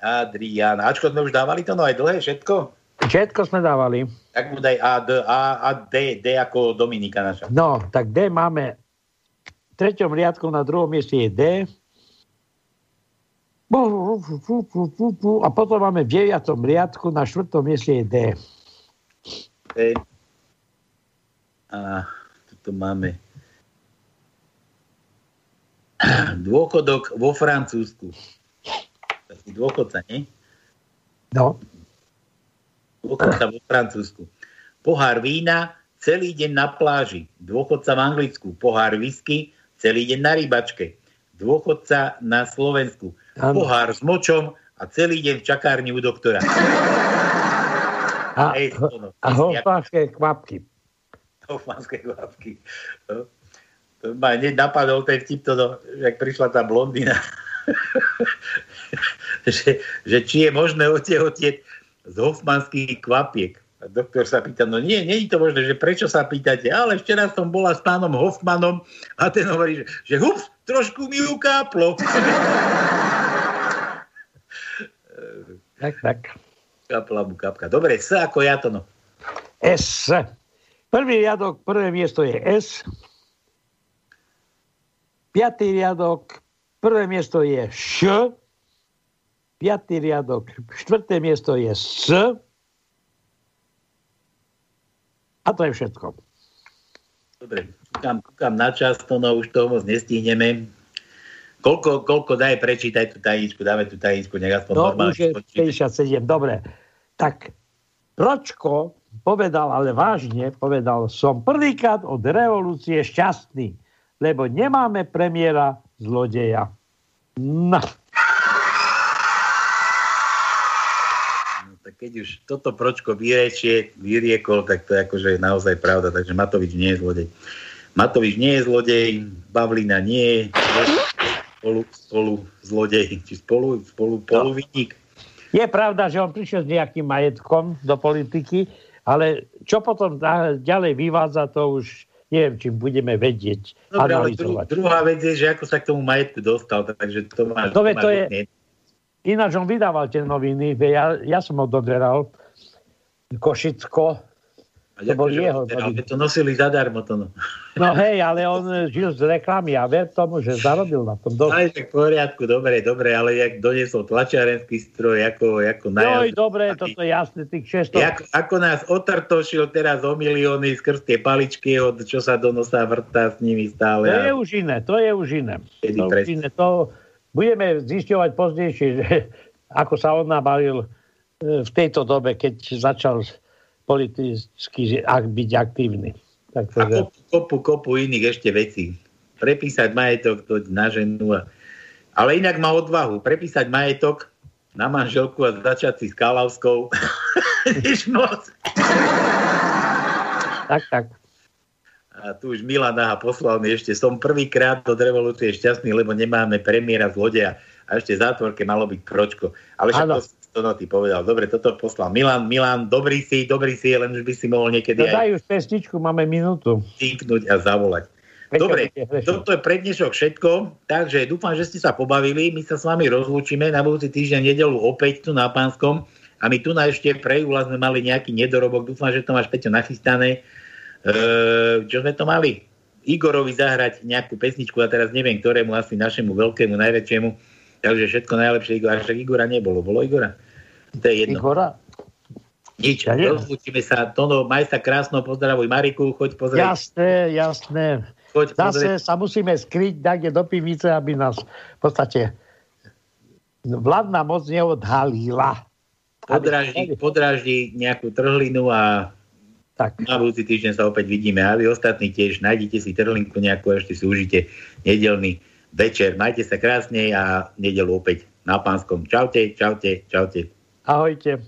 Adriana. Ačko sme už dávali to, no aj dlhé všetko? Všetko sme dávali. Tak mu daj A, D, A, A, D, D ako Dominika naša. No, tak D máme v treťom riadku, na druhom mieste je D. A potom máme v deviatom riadku, na štvrtom mieste je D. D. A tuto máme Dôchodok vo Francúzsku. Taký dôchodca, nie? No. Dôchodca vo Francúzsku. Pohár vína, celý deň na pláži. Dôchodca v Anglicku. Pohár whisky, celý deň na rybačke. Dôchodca na Slovensku. Áno. Pohár s močom a celý deň v čakárni u doktora. A, Ej, to no. a hospodárske kvapky. Hoffmanské kvapky. To, to ma hneď napadol ten vtip, to, no, jak prišla tá blondína. Že, že či je možné otehotieť z hoffmanských kvapiek. A doktor sa pýta, no nie, nie je to možné, že prečo sa pýtate, ale včera som bola s pánom Hoffmanom a ten hovorí, že, že hups, trošku mi ukáplo. Tak, tak. Kapla mu kapka. Dobre, S ako ja to no. S. Prvý riadok, prvé miesto je S. Piatý riadok, prvé miesto je Š. Piatý riadok, štvrté miesto je S. A to je všetko. Dobre, kúkam, kúkam na čas, to no už toho moc nestihneme. Koľko, koľko daj, prečítaj tú tajničku, dáme tú tajničku, nech aspoň No, normálne. už je 57, dobre. Tak, Ročko povedal, ale vážne povedal, som prvýkrát od revolúcie šťastný, lebo nemáme premiéra zlodeja. No, keď už toto pročko vyrečie, vyriekol, tak to je akože naozaj pravda. Takže Matovič nie je zlodej. Matovič nie je zlodej, Pavlina nie je spolu, spolu zlodej, či spolu, spolu poluvinník. je pravda, že on prišiel s nejakým majetkom do politiky, ale čo potom ďalej vyvádza, to už neviem, či budeme vedieť, Dobre, ale dru, druhá vec je, že ako sa k tomu majetku dostal, takže to má... To vie, má to je- nie- Ináč on vydával tie noviny, ja, ja som ho doderal, Košicko, A to bol jeho noviny. to nosili zadarmo to no. No hej, ale on žil z reklamy a ver tomu, že zarobil na tom dosť. Aj tak v poriadku, dobre, dobre, ale jak doniesol tlačiarenský stroj, ako, ako Joj, najazd... dobre, toto je jasné, tých 600. Ako, ako nás otrtošil teraz o milióny skrz tie paličky, od čo sa do nosa vrtá s nimi stále. To je už iné, to je už iné. To, už iné. to budeme zisťovať pozdejšie, že ako sa on nabalil e, v tejto dobe, keď začal politicky ak byť aktívny. a Takže, kopu, kopu, kopu iných ešte vecí. Prepísať majetok to na ženu. A... Ale inak má odvahu. Prepísať majetok na manželku a začať si s Kalavskou. Nič moc. tak, tak. A tu už Milan Aha poslal mi ešte, som prvýkrát od revolúcie šťastný, lebo nemáme premiéra zlodeja. A ešte v zátvorke malo byť kročko. Ale však Áno. to, to no, ty povedal. Dobre, toto poslal Milan. Milan, dobrý si, dobrý si, len už by si mohol niekedy No aj daj už pesničku, máme minútu. cinknúť a zavolať. Dobre, toto je pre dnešok všetko, takže dúfam, že ste sa pobavili. My sa s vami rozlúčime na budúci týždeň nedelu opäť tu na Pánskom a my tu na ešte pre Júla sme mali nejaký nedorobok. Dúfam, že to máš Peťo nachystané. E, čo sme to mali? Igorovi zahrať nejakú pesničku a teraz neviem, ktorému asi našemu veľkému, najväčšiemu. Takže všetko najlepšie Igora. Však Igora nebolo. Bolo Igora? To je jedno. Igora? Nič. Ja. Rozlúčime sa. Tono, maj sa krásno, pozdravuj Mariku, choď pozrieť. Jasné, jasné. Choď Zase sa musíme skryť niekde do pivnice, aby nás v podstate vládna moc neodhalila. podráždi, podráždi nejakú trhlinu a tak. na budúci týždeň sa opäť vidíme. A vy ostatní tiež nájdite si trhlinku nejakú, ešte si užite nedelný večer. Majte sa krásne a nedelu opäť na Pánskom. Čaute, čaute, čaute. Ahojte.